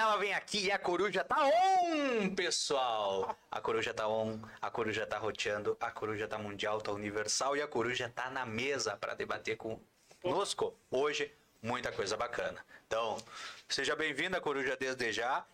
sentinela vem aqui e a coruja tá on, pessoal. A coruja tá on, a coruja tá roteando, a coruja tá mundial, tá universal e a coruja tá na mesa para debater conosco hoje muita coisa bacana. Então, seja bem-vinda, coruja, desde já.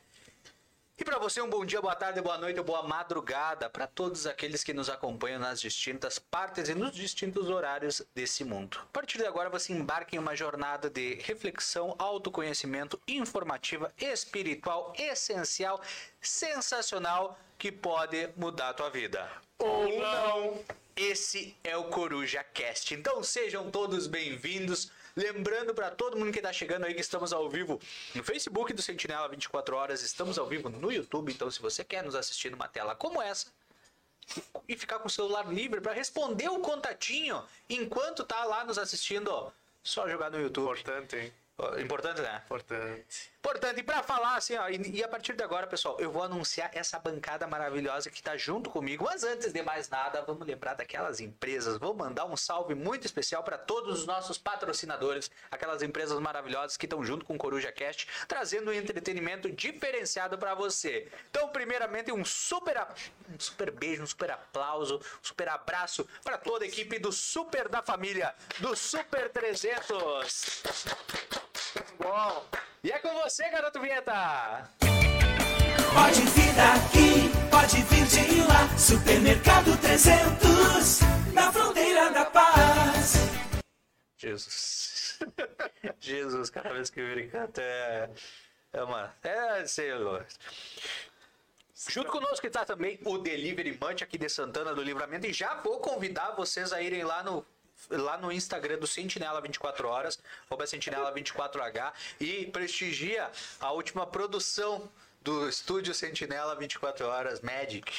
E para você, um bom dia, boa tarde, boa noite, boa madrugada para todos aqueles que nos acompanham nas distintas partes e nos distintos horários desse mundo. A partir de agora, você embarca em uma jornada de reflexão, autoconhecimento, informativa, espiritual, essencial, sensacional, que pode mudar a tua vida. Ou não! Esse é o Coruja Cast. Então sejam todos bem-vindos. Lembrando para todo mundo que está chegando aí que estamos ao vivo no Facebook do Sentinela 24 horas, estamos ao vivo no YouTube, então se você quer nos assistir numa tela como essa e ficar com o celular livre para responder o contatinho enquanto tá lá nos assistindo, só jogar no YouTube. Importante, hein? Importante, né? Importante. Importante, e pra falar assim, ó, e, e a partir de agora, pessoal, eu vou anunciar essa bancada maravilhosa que tá junto comigo. Mas antes de mais nada, vamos lembrar daquelas empresas. Vou mandar um salve muito especial para todos os nossos patrocinadores, aquelas empresas maravilhosas que estão junto com o Coruja Cast, trazendo um entretenimento diferenciado para você. Então, primeiramente, um super, um super beijo, um super aplauso, um super abraço para toda a equipe do Super da Família, do Super 300. Bom, e é com você, garoto Vinheta! Pode vir daqui, pode vir de lá. Supermercado 300, na fronteira da paz. Jesus. Jesus, cada vez que ele canta é. É uma. É, lá. Junto conosco está também o Delivery Munch aqui de Santana do Livramento. E já vou convidar vocês a irem lá no. Lá no Instagram do Sentinela 24 horas, arroba Sentinela 24H, e prestigia a última produção do estúdio Sentinela 24 horas, Magic,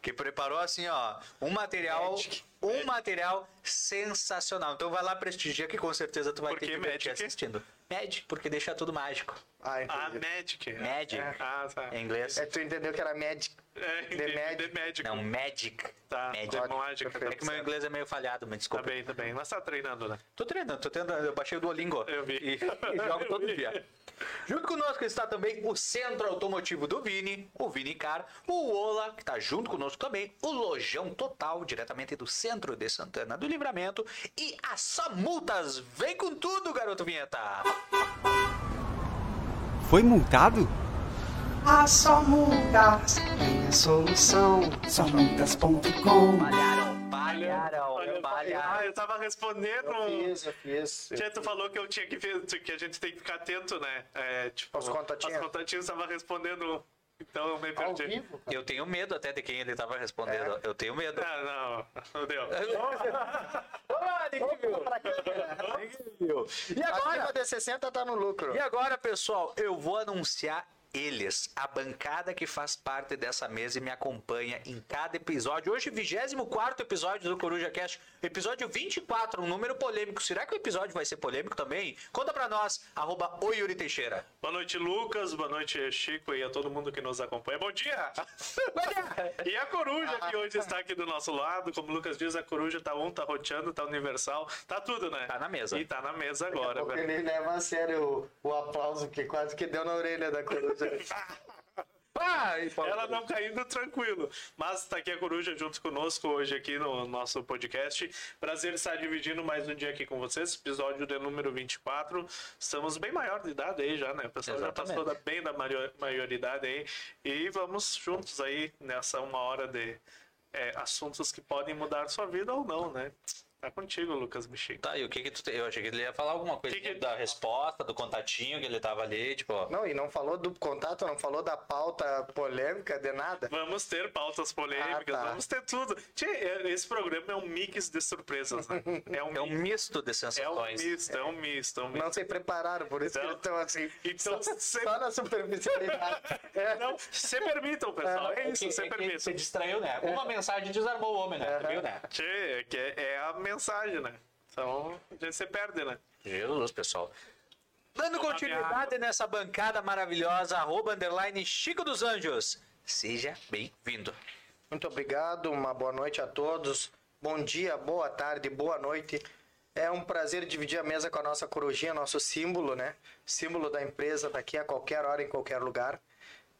que preparou assim, ó, um material, Magic. um material sensacional. Então vai lá prestigia que com certeza tu vai Por ter que Magic? assistindo. Magic, porque deixa tudo mágico. Ah, A entendi. Magic. Magic. Ah, tá. Em inglês. É, tu entendeu que era Magic. É, The. Magic. The Magic. Não, Magic. Tá, Magic. The Magic. É que meu inglês é meio falhado, mas Tá desculpa. bem, tá bem. Mas tá treinando, né? Tô treinando, tô treinando. Eu baixei o Duolingo. Eu vi. E, e jogo todo vi. dia. Junto conosco está também o Centro Automotivo do Vini, o Vini Car, o Ola, que está junto conosco também, o Lojão Total, diretamente do centro de Santana do Livramento, e a Só Multas. Vem com tudo, garoto Vinheta! Foi multado? A só multas tem a solução. Somultas.com Palharam, palharam, Olha, Ah, eu tava respondendo. Eu fiz, eu fiz. eu Tia, tu falou que eu tinha que ver, que a gente tem que ficar atento, né? É, tipo, Aos contatinhos. Os contatinhos tava respondendo. Então eu me Ao perdi. vivo. Eu tenho medo até de quem ele estava respondendo. Eu tenho medo. Ah, não, não deu. Ah, ninguém viu. Ninguém viu. E agora? Acima de 60 tá no lucro. E agora, pessoal, eu vou anunciar eles, a bancada que faz parte dessa mesa e me acompanha em cada episódio. Hoje, 24 episódio do Coruja Cast, episódio 24, um número polêmico. Será que o episódio vai ser polêmico também? Conta pra nós, arroba o Yuri Teixeira. Boa noite, Lucas. Boa noite, Chico e a todo mundo que nos acompanha. Bom dia! E a coruja que hoje está aqui do nosso lado, como o Lucas diz, a coruja tá on, tá roteando, tá universal, tá tudo, né? Tá na mesa. E tá na mesa agora, ele leva a sério o, o aplauso que quase que deu na orelha da coruja. Ah, Ela não caindo tranquilo. Mas tá aqui a Coruja junto conosco hoje aqui no nosso podcast. Prazer estar dividindo mais um dia aqui com vocês. Episódio de número 24. Estamos bem maior de idade aí já, né? O pessoal já Exatamente. passou da, bem da maior- maioridade aí. E vamos juntos aí nessa uma hora de é, assuntos que podem mudar sua vida ou não, né? Tá contigo, Lucas Bichinho. Tá, e o que que tu... te- Eu achei que ele ia falar alguma coisa Que que- da resposta, do contatinho que ele tava ali, tipo... Não, e não falou do contato, não falou da pauta polêmica de nada. Vamos ter pautas polêmicas, Ah, tá. vamos ter tudo. Tchê, é- esse programa é um mix de surpresas, né? É um, É um misto de É um sensações. misto, é um misto, é um misto. Não se prepararam, por isso que Então- eles estão assim. Então, só, se- só na superficialidade. É. Não, se permitam, pessoal. É isso, se É que permitam. se distraiu, né? Uma mensagem desarmou o homem, né? Viu, né? Tchê, é, que é, é a mensagem, né? Então, a gente se perde, né? Jesus, pessoal. Dando continuidade nessa bancada maravilhosa, arroba underline Chico dos Anjos. Seja bem-vindo. Muito obrigado, uma boa noite a todos. Bom dia, boa tarde, boa noite. É um prazer dividir a mesa com a nossa corujinha, nosso símbolo, né? Símbolo da empresa, daqui a qualquer hora, em qualquer lugar.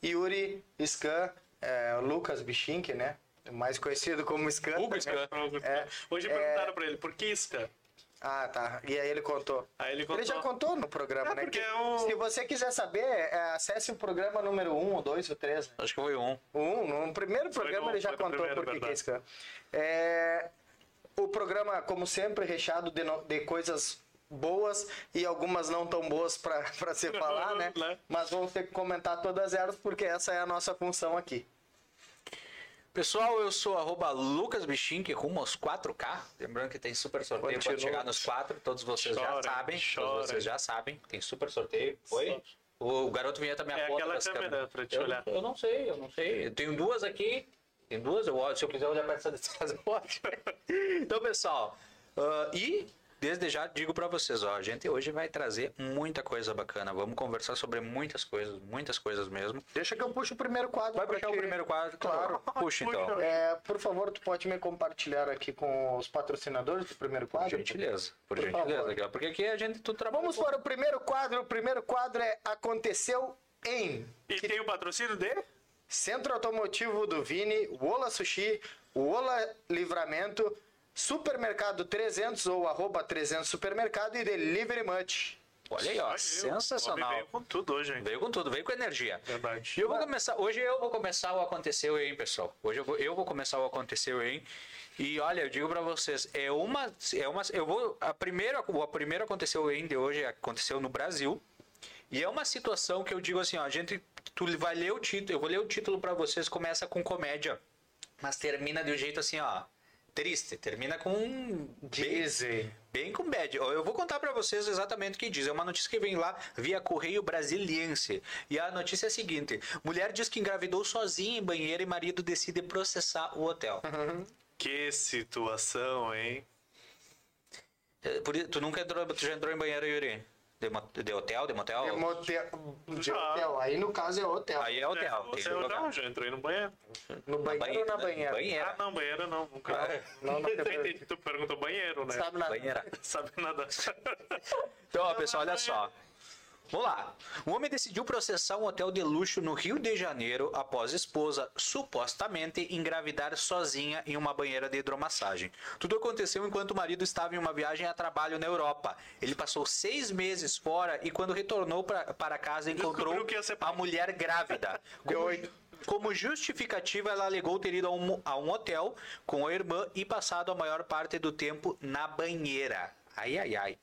Yuri, Scan, é, Lucas Bichink, né? Mais conhecido como Scan. Hugo Scan. É, Hoje é- perguntaram pra ele, por que Isca? Ah, tá. E aí ele contou. Aí ele Ele contou. já contou no programa, É, né? porque Que- é o- Se você quiser saber, é, acesse o programa número 1, ou 2, ou 3. Né? Acho que foi um. Um, no primeiro Foi programa no- ele já contou primeiro, por que que é. Scan. É, o programa, como sempre, recheado de, no- de coisas boas e algumas não tão boas para se falar, né? Né? Mas vamos ter que comentar todas elas porque essa é a nossa função aqui. Pessoal, eu sou arroba Lucas Bichink, rumo aos 4K. Lembrando que tem super sorteio Continua. quando chegar nos 4. Todos vocês Chora, já sabem. chora. Todos vocês já sabem. Tem super sorteio. Oi? O garoto vinheta minha É foto aquela câmera câmeras. pra te eu, olhar. Eu não sei, eu não sei. Eu tenho duas aqui. Tem duas, eu, olho. se eu quiser olhar pra essa desse caso, pode. Então, pessoal, ah, e desde já digo pra vocês, ó, a gente hoje vai trazer muita coisa bacana. Vamos conversar sobre muitas coisas, muitas coisas mesmo. Deixa que eu puxo o primeiro quadro. Vai pra puxar o primeiro quadro? Claro. Puxa então. É, por favor, tu pode me compartilhar aqui com os patrocinadores do primeiro Por quadro? gentileza, por, Por gentileza, favor. porque aqui a gente tudo trabalha. Vamos para o primeiro quadro. O primeiro quadro é Aconteceu em E tem o patrocínio dele? Centro Automotivo do Vini, Wola Sushi, Wola Livramento, Supermercado 300 ou arroba 300 Supermercado e Delivery Much. Olha aí, ó, o sensacional. Veio com tudo hoje, hein? Veio com tudo, veio com energia. Verdade. E eu vou começar, hoje eu vou começar o aconteceu hein, pessoal. Hoje eu vou, eu vou começar o aconteceu hein. E olha, eu digo pra vocês, é uma é uma eu vou a primeira o primeiro aconteceu hein de hoje aconteceu no Brasil. E é uma situação que eu digo assim, ó, a gente tu vai ler o título, eu vou ler o título pra vocês, começa com comédia, mas termina de um jeito assim, ó, triste, termina com um bem- Dizem. Bem com bad. Eu vou contar pra vocês exatamente o que diz. É uma notícia que vem lá via Correio Brasiliense. E a notícia é a seguinte: mulher diz que engravidou sozinha em banheiro e marido decide processar o hotel. Que situação, hein? É, por tu nunca entrou, tu já entrou em banheiro, Yuri? De, de hotel, de motel? É motel, de Já. hotel. Aí no caso é hotel. Aí é hotel. É, tem você que jogar. não, já entrei no banheiro. No banheiro ou na banheira? Banheira. Ah, não, banheiro não. Nunca. Ah, não, não, Entendi que tu perguntou banheiro, né? Sabe nada. Banheira. Sabe nada. Então, ó, pessoal, olha só. Vamos lá. Um homem decidiu processar um hotel de luxo no Rio de Janeiro após esposa supostamente engravidar sozinha em uma banheira de hidromassagem. Tudo aconteceu enquanto o marido estava em uma viagem a trabalho na Europa. Ele passou seis meses fora e quando retornou pra, para casa encontrou a mulher grávida. Como, como justificativa, ela alegou ter ido a um, a um hotel com a irmã e passado a maior parte do tempo na banheira. Ai, ai, ai.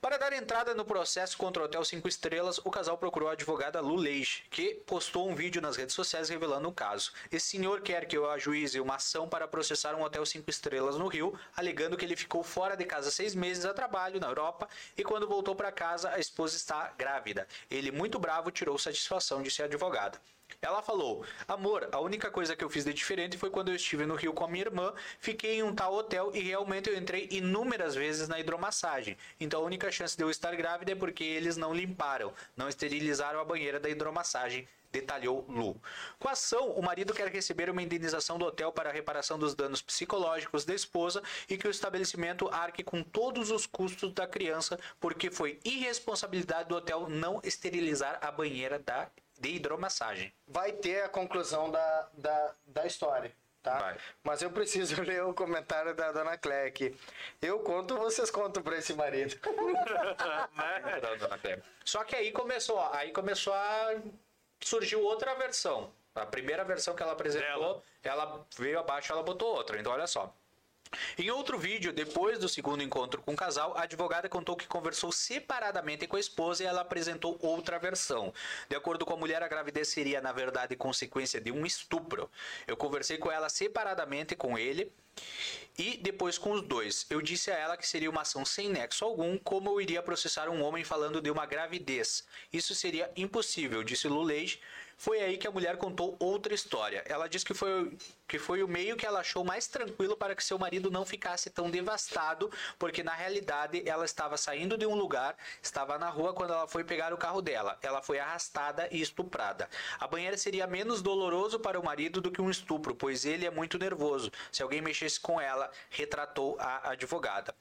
Para dar entrada no processo contra o Hotel 5 Estrelas, o casal procurou a advogada Lu Leite, que postou um vídeo nas redes sociais revelando o caso. Esse senhor quer que eu ajuize uma ação para processar um Hotel 5 Estrelas no Rio, alegando que ele ficou fora de casa seis meses a trabalho na Europa e quando voltou para casa a esposa está grávida. Ele, muito bravo, tirou satisfação de ser advogada. Ela falou: Amor, a única coisa que eu fiz de diferente foi quando eu estive no Rio com a minha irmã, fiquei em um tal hotel e realmente eu entrei inúmeras vezes na hidromassagem. Então a única chance de eu estar grávida é porque eles não limparam, não esterilizaram a banheira da hidromassagem. Detalhou Lu. Com a ação, o marido quer receber uma indenização do hotel para a reparação dos danos psicológicos da esposa e que o estabelecimento arque com todos os custos da criança, porque foi irresponsabilidade do hotel não esterilizar a banheira da, de hidromassagem. Vai ter a conclusão da, da, da história. Tá? Vai. Mas eu preciso ler o comentário da dona Clé aqui. Eu conto, vocês contam pra esse marido. né? Só que aí começou, aí começou a surgiu outra versão. A primeira versão que ela apresentou, ela veio abaixo, ela botou outra. Então olha só. Em outro vídeo, depois do segundo encontro com o casal, a advogada contou que conversou separadamente com a esposa e ela apresentou outra versão. De acordo com a mulher, a gravidez seria, na verdade, consequência de um estupro. Eu conversei com ela separadamente com ele e depois com os dois. Eu disse a ela que seria uma ação sem nexo algum, como eu iria processar um homem falando de uma gravidez. Isso seria impossível, disse Luleige. Foi aí que a mulher contou outra história. Ela disse que foi, que foi o meio que ela achou mais tranquilo para que seu marido não ficasse tão devastado, porque na realidade ela estava saindo de um lugar, estava na rua quando ela foi pegar o carro dela. Ela foi arrastada e estuprada. A banheira seria menos doloroso para o marido do que um estupro, pois ele é muito nervoso. Se alguém mexesse com ela, retratou a advogada.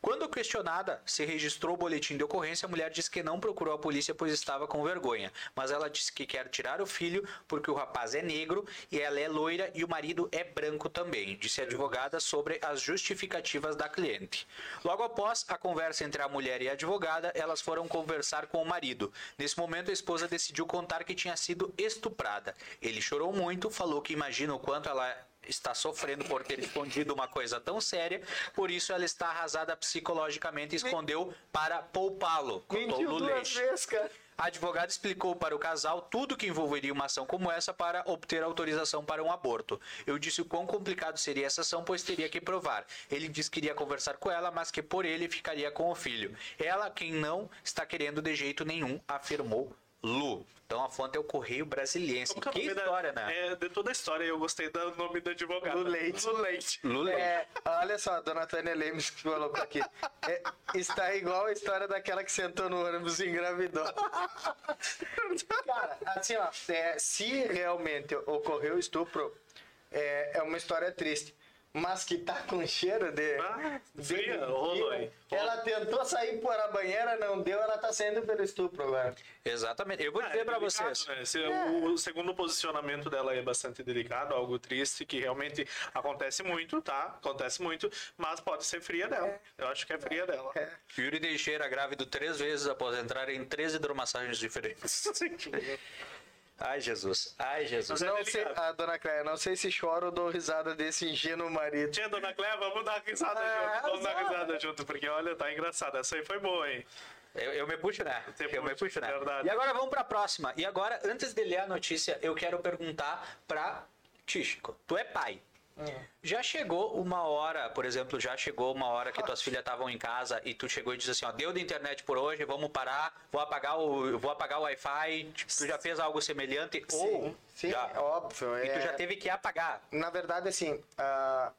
Quando questionada se registrou o boletim de ocorrência, a mulher disse que não procurou a polícia pois estava com vergonha, mas ela disse que quer tirar o filho porque o rapaz é negro e ela é loira e o marido é branco também, disse a advogada sobre as justificativas da cliente. Logo após a conversa entre a mulher e a advogada, elas foram conversar com o marido. Nesse momento, a esposa decidiu contar que tinha sido estuprada. Ele chorou muito, falou que imagina o quanto ela está sofrendo por ter escondido uma coisa tão séria, por isso ela está arrasada psicologicamente e escondeu para poupá-lo. contou Mentiu duas vezes, cara. A advogada explicou para o casal tudo que envolveria uma ação como essa para obter autorização para um aborto. Eu disse o quão complicado seria essa ação, pois teria que provar. Ele disse que iria conversar com ela, mas que por ele ficaria com o filho. Ela, quem não está querendo de jeito nenhum, afirmou Lu. Então a fonte é o Correio Brasiliense. Como Que é o nome da- história, né? É, de toda a história, eu gostei do nome da advogada. Do leite. Do leite. Lula. É, olha só, a dona Tânia Lemes que falou por aqui. É, está igual a história daquela que sentou no ônibus e engravidou. Cara, assim, ó, é, se realmente ocorreu o estupro, é, é uma história triste. Mas que tá com cheiro de. Ah, fria, rolou aí. Ela tentou sair por a banheira, não deu, ela tá saindo pelo estupro agora. Exatamente. Eu vou Ah, dizer é para vocês. né? Esse- O, o segundo posicionamento dela é bastante delicado, algo triste, que realmente acontece muito, tá? Acontece muito, mas pode ser fria dela. Eu acho que é fria dela. É. Yuri Teixeira grávido três vezes após entrar em três hidromassagens diferentes. Ai, Jesus. Ai, Jesus. É Não sei, a dona Cléia, não sei se choro ou dou risada desse ingênuo marido. Tia, dona Cléia, vamos dar risada Ah, junto. Vamos dar só. risada junto, porque olha, tá engraçado. Essa aí foi boa, hein? Eu, eu me puxo, né? Você eu me puxo, né? verdade. E agora vamos pra próxima. E agora, antes de ler a notícia, eu quero perguntar pra Tíchico. Tu é pai. Já chegou uma hora, por exemplo, já chegou uma hora que tuas filhas estavam em casa e tu chegou e disse assim, ó, deu da internet por hoje, vamos parar, vou apagar o, vou apagar o Wi-Fi. Tipo, tu já fez algo semelhante? Ou sim, já, é óbvio. e tu é- já teve que apagar. Na verdade, assim, ah,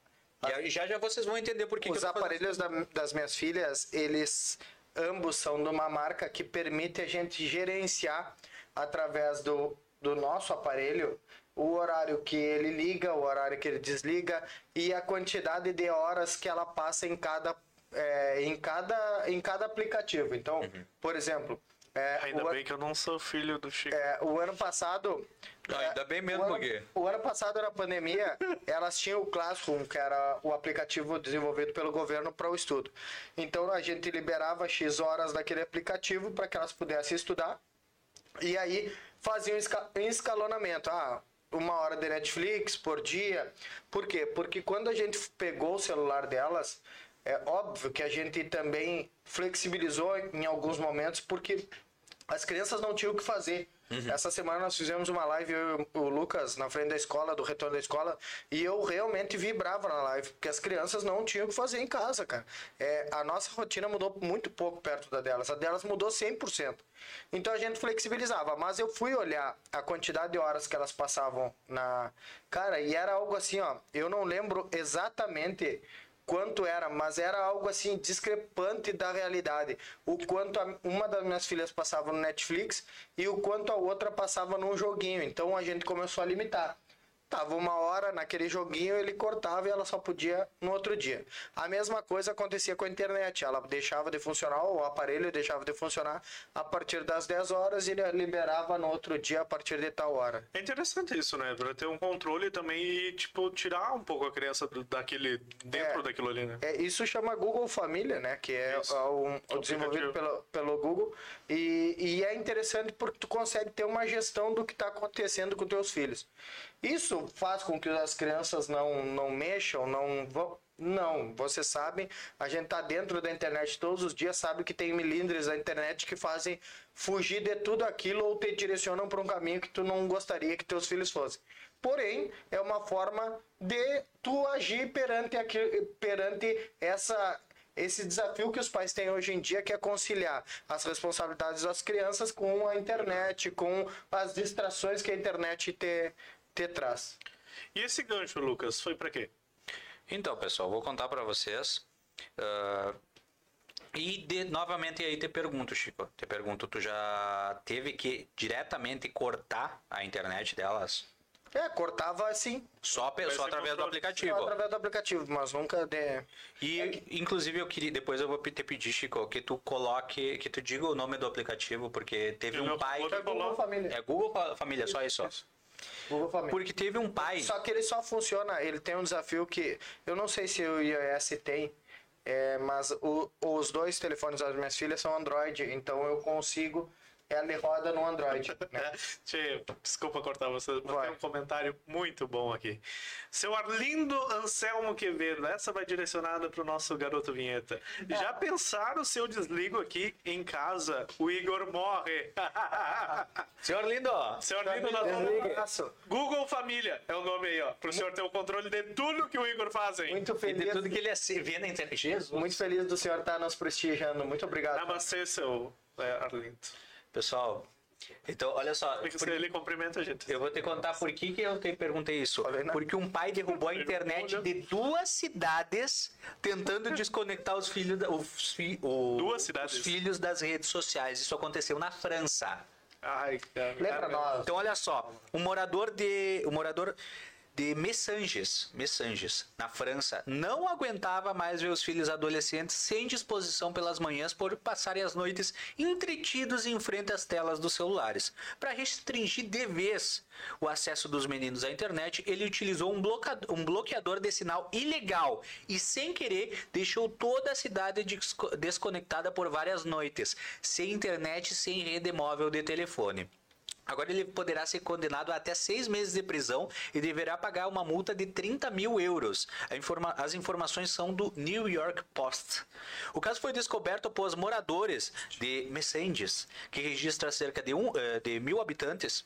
E já já vocês vão entender por que que os fazendo aparelhos da- das minhas filhas, eles ambos são de uma marca que permite a gente gerenciar através do, do nosso aparelho o horário que ele liga, o horário que ele desliga e a quantidade de horas que ela passa em cada, é, em cada, em cada aplicativo. Então, por exemplo, é, Ainda o an- bem que eu não sou filho do Chico. é, o ano passado. Não, é, ainda bem mesmo, o ano, porque- o ano passado, na pandemia, elas tinham o Classroom, que era o aplicativo desenvolvido pelo governo para o estudo. Então a gente liberava X horas daquele aplicativo para que elas pudessem estudar. E aí fazia um esca- um escalonamento. Ah, uma hora de Netflix por dia. Por quê? Porque quando a gente pegou o celular delas, é óbvio que a gente também flexibilizou em alguns momentos, porque as crianças não tinham o que fazer. Essa semana nós fizemos uma live, eu o Lucas, na frente da escola, do retorno da escola, e eu realmente vibrava na live, porque as crianças não tinham o que fazer em casa, cara. É, a nossa rotina mudou muito pouco perto da delas, a delas mudou 100%. Então a gente flexibilizava, mas eu fui olhar a quantidade de horas que elas passavam na. Cara, e era algo assim, ó, eu não lembro exatamente quanto era, mas era algo assim discrepante da realidade. O quanto a- uma das minhas filhas passava no Netflix e o quanto a outra passava num joguinho. Então a gente começou a limitar. Tava uma hora naquele joguinho, ele cortava e ela só podia no outro dia. A mesma coisa acontecia com a internet. Ela deixava de funcionar, o aparelho deixava de funcionar a partir das 10 horas e ele liberava no outro dia a partir de tal hora. É interessante isso, né? Pra ter um controle também e, tipo, tirar um pouco a criança daquele. dentro É. daquilo ali, né? É, isso chama Google Família, né? Que é, Isso. é um- o desenvolvido pelo, pelo Google. E, e é interessante porque tu consegue ter uma gestão do que está acontecendo com teus filhos. Isso faz com que as crianças não, não mexam, não vão. Não, vocês sabem, a gente tá dentro da internet todos os dias, sabe que tem milindres da internet que fazem fugir de tudo aquilo ou te direcionam para um caminho que tu não gostaria que teus filhos fossem. Porém, é uma forma de tu agir perante, aqui, perante essa, esse desafio que os pais têm hoje em dia, que é conciliar as responsabilidades das crianças com a internet, com as distrações que a internet te, te traz. E esse gancho, Lucas, foi pra quê? Então, pessoal, vou contar pra vocês. ah, e de- novamente aí te pergunto, Chico. Te pergunto, tu já teve que diretamente cortar a internet delas? É, cortava assim, Só, só através do aplicativo. só através do aplicativo, mas nunca de... E, inclusive, eu queria. Depois eu vou te pedir, Chico, que tu coloque. Que tu diga o nome do aplicativo, porque teve Eu um pai. que- colocar. Google Família. É Google Fa- Família, só isso. ó. Família. Porque teve um pai. Só que ele só funciona, ele tem um desafio que eu não sei se o iOS tem, é, mas o- os dois telefones das minhas filhas são Android, então eu consigo, ela roda no Android. né? Tchê, desculpa cortar você, mas Vai. tem um comentário muito bom aqui. Seu Arlindo Anselmo Quevedo, essa vai direcionada pro nosso garoto vinheta. Já pensaram se eu desligo aqui em casa, o Igor morre? Senhor Lindo, ó. Seu Arlindo, nós vamos... Abraço. Google Família é o nome aí, ó. Pro senhor ter o controle de tudo que o Igor faz, hein? Muito E de feliz, tudo que ele é- vê na internet. Jesus. muito feliz do senhor estar nos prestigiando. Muito obrigado. Namastê, seu é, Arlindo. Pessoal, então, olha só. Porque por- ele cumprimenta a gente. Eu vou te contar por que, que eu te perguntei isso. Porque um pai derrubou a internet de duas cidades tentando desconectar os filhos, os, fi- Duas cidades? os filhos das redes sociais. Isso aconteceu na França. Ai, cara. Lê pra nós. Então olha só, um morador de um morador de Messanges, Messanges, na França, não aguentava mais ver os filhos adolescentes sem disposição pelas manhãs por passarem as noites entretidos em frente às telas dos celulares. Para restringir de vez o acesso dos meninos à internet, ele utilizou um bloca- um bloqueador de sinal ilegal e, sem querer, deixou toda a cidade desco- desconectada por várias noites, sem internet, sem rede móvel de telefone. Agora ele poderá ser condenado a até seis meses de prisão e deverá pagar uma multa de 30 mil euros. Informa- As informações são do New York Post. O caso foi descoberto após moradores de Messenges, que registra cerca de, um, eh, de mil habitantes,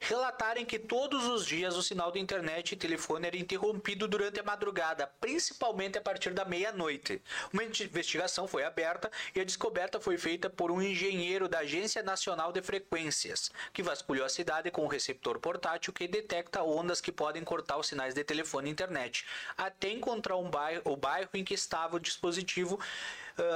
relatarem que todos os dias o sinal de internet e telefone era interrompido durante a madrugada, principalmente a partir da meia-noite. Uma investigação foi aberta e a descoberta foi feita por um engenheiro da Agência Nacional de Frequências, que vasculhou a cidade com um receptor portátil que detecta ondas que podem cortar os sinais de telefone e internet, até encontrar um bairro, o bairro em que estava o dispositivo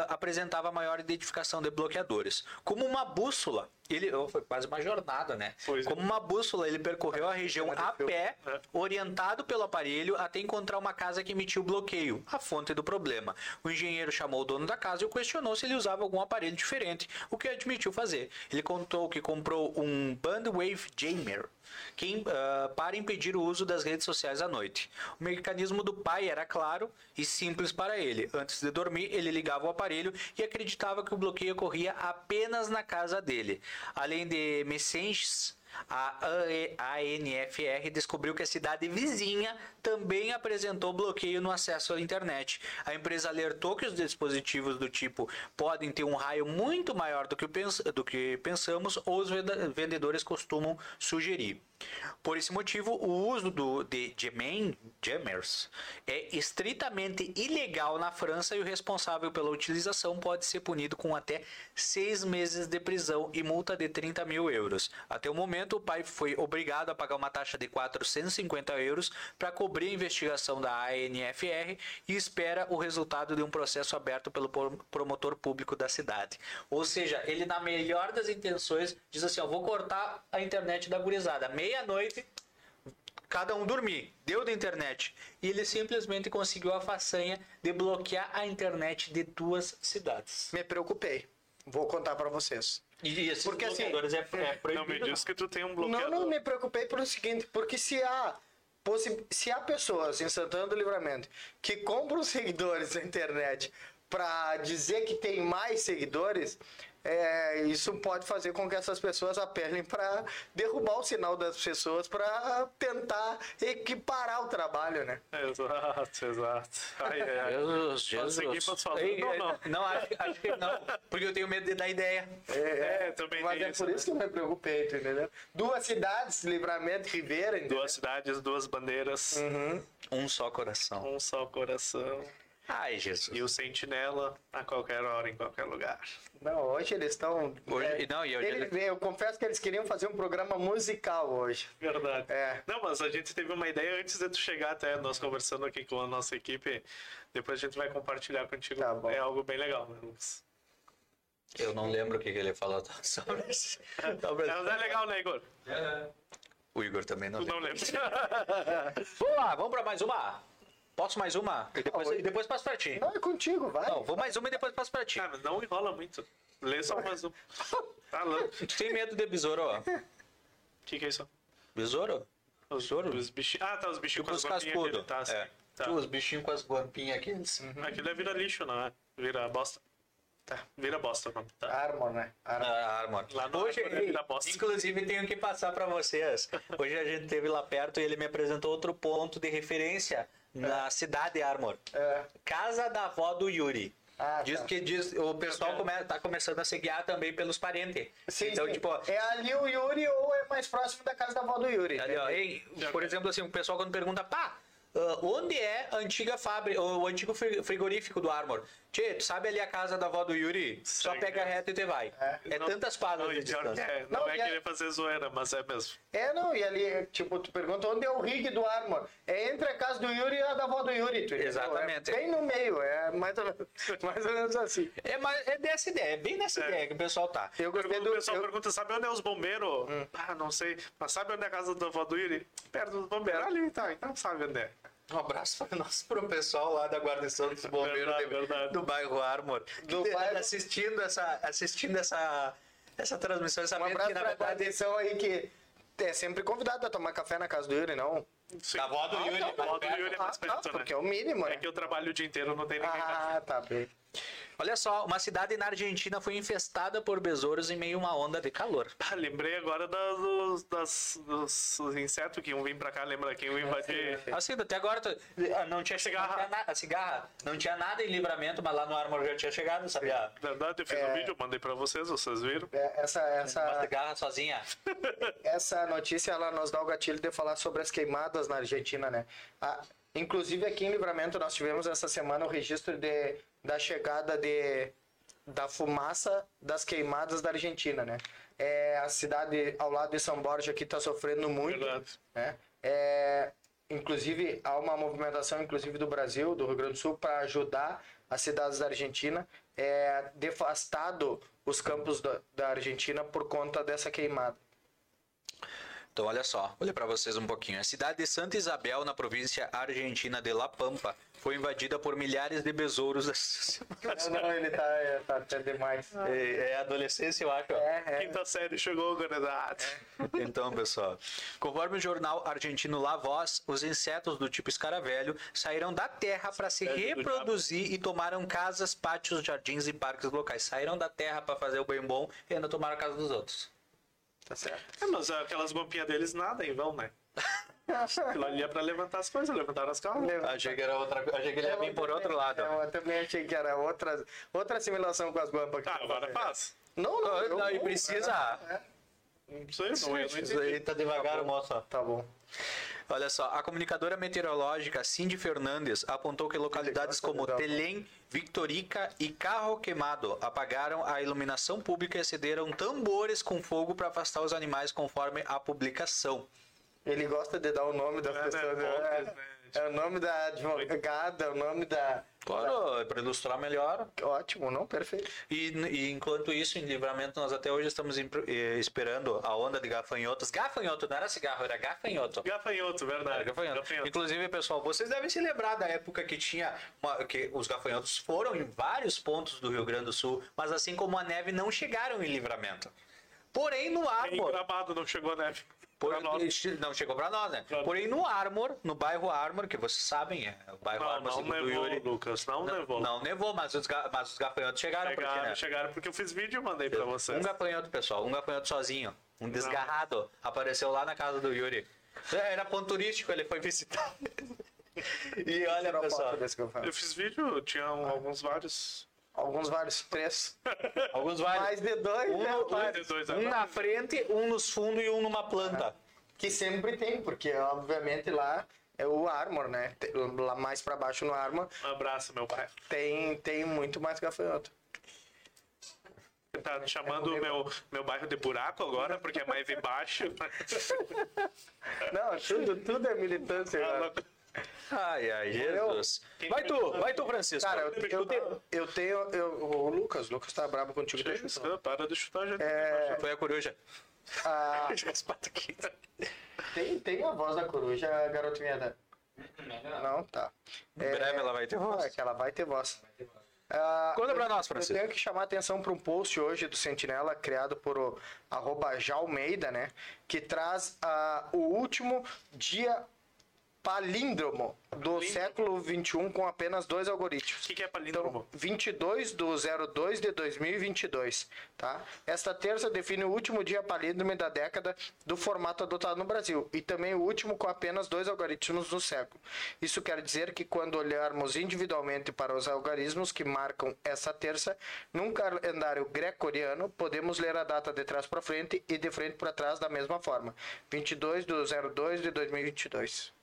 apresentava maior identificação de bloqueadores. Como uma bússola, ele foi quase uma jornada, né? Pois é. Como uma bússola, ele percorreu a região a pé, É. orientado pelo aparelho, até encontrar uma casa que emitiu bloqueio, a fonte do problema. O engenheiro chamou o dono da casa e o questionou se ele usava algum aparelho diferente, o que admitiu fazer. Ele contou que comprou um Bandwave Jammer que, ah, para impedir o uso das redes sociais à noite. O mecanismo do pai era claro e simples para ele. Antes de dormir, ele ligava o aparelho e acreditava que o bloqueio ocorria apenas na casa dele. Além de Messenges, a ANFR descobriu que a cidade vizinha também apresentou bloqueio no acesso à internet. A empresa alertou que os dispositivos do tipo podem ter um raio muito maior do que, pens- do que pensamos ou os vendedores costumam sugerir. Por esse motivo, o uso do, de Gemen, Jammers é estritamente ilegal na França e o responsável pela utilização pode ser punido com até seis meses de prisão e multa de 30 mil euros. Até o momento, o pai foi obrigado a pagar uma taxa de 450 euros para cobrir a investigação da ANFR e espera o resultado de um processo aberto pelo promotor público da cidade. Ou seja, ele, na melhor das intenções, diz assim: vou cortar a internet da gurizada. Meia-noite, cada um dormir. Deu da internet. E ele simplesmente conseguiu a façanha de bloquear a internet de duas cidades. Me preocupei. Vou contar pra vocês. E esses Porque, assim, bloqueadores é, é Não proibido. me diz que tu tem um Não, bloqueador. não me preocupei pelo seguinte, porque se há, se há pessoas em Santana do Livramento que compram seguidores na internet para dizer que tem mais seguidores, é, isso pode fazer com que essas pessoas apelem para derrubar o sinal das pessoas para tentar equiparar o trabalho, né? Exato, exato. Ai, ai, ai. Jesus, falar? Ei, Não, é, não. não, acho, acho que não. Porque eu tenho medo de dar ideia. É, também Mas tem é isso, por né? isso que eu me preocupei, entendeu? Duas cidades, Livramento e Ribeira, entendeu? Duas cidades, duas bandeiras, Uhum. Um só coração. um só coração. Ai, Jesus. E o sentinela a qualquer hora, em qualquer lugar. Não, hoje eles estão. Hoje- não, e hoje Eu confesso que eles queriam fazer um programa musical hoje. Verdade. É. Não, mas a gente teve uma ideia antes de tu chegar até, nós conversando aqui com a nossa equipe. Depois a gente vai compartilhar contigo. Tá bom. É algo bem legal, né, Lucas? Eu não lembro o que, que ele falou sobre isso. Sobre- Mas é legal, né, Igor? O Igor também não Tu lembra. não lembra? Vamos lá, vamos pra mais uma? Posso mais uma? E depois, e depois passo pra ti. Não, é contigo, vai. Não, vou mais uma e depois passo pra ti. Mas não enrola muito. Lê só mais um. Tá louco. O Tu tem medo de besouro, ó? que, que é isso? Besouro? Os, Besouro? os bichinhos. Ah, tá, os bichinhos Tipo com as guampinhas. Tá, assim. É. Tá. Tipo, os bichinhos com as guampinhas aqui. eles- Aquilo é vira lixo, não é? Vira bosta. Tá. Vira bosta, não. Tá. Armor, né? Armor. Ah, Armor. Lá no Hoje, Armor, ele dá bosta. inclusive, tenho que passar pra vocês. Hoje a gente esteve lá perto e ele me apresentou outro ponto de referência na cidade Armor. É. Casa da avó do Yuri. Ah, diz tá. que diz, o pessoal come, tá começando a se guiar também pelos parentes. Sim, então, sim. tipo, É ali o Yuri ou é mais próximo da casa da avó do Yuri. Ali, ó, hein, por exemplo, assim, o pessoal quando pergunta, pá, ah, onde é a antiga fábrica, o antigo fri- frigorífico do Armor? Tchê, tu sabe ali a casa da avó do Yuri? Só pega reto e te vai. É, Não- tantas quadras Não, de distância. é, não, Não, é e é- querer fazer zoeira, mas é mesmo. É, não, e ali, tipo, tu pergunta onde é o rig do Armor. É entre a casa do Yuri e a da avó do Yuri. tu? Exatamente. É bem no meio, é mais ou menos, mais ou menos assim. É, mas é dessa ideia, é bem nessa É. ideia que o pessoal tá. Eu gostei do... o pessoal eu- pergunta, sabe onde é os bombeiros? Ah, não sei. Mas sabe onde é a casa da avó do Yuri? Perto dos bombeiros. Ali, tá. Então sabe onde é. Um abraço para nós, pro pessoal lá da guarnição dos bombeiros Verdade, de- verdade. do bairro Armor. Do que tá bairro- assistindo essa assistindo essa essa transmissão, Um sabendo abraço que na verdade guarnição aí que é sempre convidado a tomar café na casa do Yuri, não? Sim. Da avó do Ah, Yuri, Da avó do mais Yuri é perto. mais Ah, tá, perto, né? porque é o mínimo, É né? que eu trabalho o dia inteiro, não tem ninguém. Ah, tá bem. Olha só, uma cidade na Argentina foi infestada por besouros em meio a uma onda de calor. Ah, lembrei agora dos, das- dos insetos que iam vir pra cá, lembra que iam invadir. Assim, até agora tu- ah, não tinha chegado Cigarra. não tinha na- a cigarra, não tinha nada em livramento, mas lá no Armor já tinha chegado, sabia? Verdade, eu fiz um vídeo, mandei pra vocês, vocês viram? É, essa, Uma essa, cigarra sozinha. essa notícia ela nos dá o gatilho de falar sobre as queimadas na Argentina, né? Ah, inclusive aqui em Livramento nós tivemos essa semana o registro de, da chegada de, da fumaça das queimadas da Argentina, né? É, a cidade ao lado de São Borja aqui está sofrendo muito, Verdade. né? É, inclusive há uma movimentação inclusive do Brasil, do Rio Grande do Sul para ajudar as cidades da Argentina. É devastado os campos da, da Argentina por conta dessa queimada. Então, olha só, olha para vocês um pouquinho. A cidade de Santa Isabel, na província argentina de La Pampa, foi invadida por milhares de besouros. Não, não, ele tá, é, tá até demais. É, é adolescência, eu acho. ó. É, é. Quinta série chegou, guardado. Então, pessoal, conforme o jornal argentino La Voz, os insetos do tipo escaravelho saíram da terra para se reproduzir e tomaram casas, pátios, jardins e parques locais. Saíram da terra para fazer o bem bom e ainda tomaram a casa dos outros. Tá certo. É, mas aquelas gompinhas deles nada em vão, né? Aquilo ali é pra levantar as coisas, levantar as calças. Achei que era outra Achei que ele ia vir por outro lado. É, Eu também achei que era outra, outra assimilação com as que Ah, agora faz. Não, não. eu Não, e não, precisa. é, Não sei, não, eu não Isso entendi. aí tá devagar, moça. Tá bom. Olha só, a comunicadora meteorológica Cindy Fernandes apontou que localidades como uma- Telém, Victorica e Carro Queimado apagaram a iluminação pública e acederam tambores com fogo para afastar os animais conforme a publicação. Ele gosta de dar o nome das É, né, pessoas. né? voltas, né? É, é o nome da advogada, é o nome da. Claro, para ilustrar melhor. Ótimo, não? Perfeito. E, e enquanto isso, em livramento, nós até hoje estamos em- eh, esperando a onda de gafanhotos. Gafanhoto, não era cigarro, era gafanhoto. Gafanhoto, verdade. Gafanhoto. Gafanhoto. Inclusive, pessoal, vocês devem se lembrar da época que tinha uma- que os gafanhotos foram em vários pontos do Rio Grande do Sul, mas assim como a neve não chegaram em livramento. Porém, no Em Armor, Gramado não chegou neve. Por- Pra não chegou pra nós, né? Pra. Porém, no Armor, no bairro Armor, que vocês sabem, é o bairro Não, Armor não nevou, Yuri. Lucas. Não, Não, nevou. não nevou, mas os, mas os gafanhotos chegaram, porque, Chegaram, né? chegaram porque eu fiz vídeo e mandei pra vocês. Um gafanhoto, pessoal, um gafanhoto sozinho, um desgarrado, apareceu lá na casa do Yuri. Era ponto turístico, ele foi visitar. E olha, pessoal, eu fiz vídeo, tinha um- alguns vários. Alguns vários, três. alguns vários. Mais de dois, Um, né? de dois um agora. na frente, um nos fundos e um numa planta. Que sempre tem, porque obviamente lá é o Armor, né? Lá mais pra baixo no Armor Um abraço, meu pai. tem, tem muito mais gafanhoto. Tá chamando o meu, meu bairro de buraco agora, porque é mais embaixo. Não, tudo, tudo é militância. Ai, ai, Jesus. Vai tu, vai tu, Francisco. Cara, eu, eu, tenho, eu tenho. Eu, o Lucas, o Lucas tá brabo contigo. Eu. Para de chutar, gente. É, Foi a coruja. a- As patas aqui. Tem, tem a voz da coruja, garoto vinheta. Não, tá. Em breve ela vai ter voz. É que ela vai ter voz. Ah, Conta pra eu- nós, Francisco. Eu tenho que chamar a atenção para um post hoje do Sentinela, criado por o arroba Jalmeida, né? Que traz ah, o último dia palíndromo do século XXI com apenas dois algoritmos. O que, que é palíndromo? Então, 22 do 02 de 2022, tá? Esta terça define o último dia palíndromo da década do formato adotado no Brasil e também o último com apenas dois algoritmos no século. Isso quer dizer que quando olharmos individualmente para os algoritmos que marcam essa terça, num calendário greco-coreano, podemos ler a data de trás para frente e de frente para trás da mesma forma. 22 do 02 de 2022.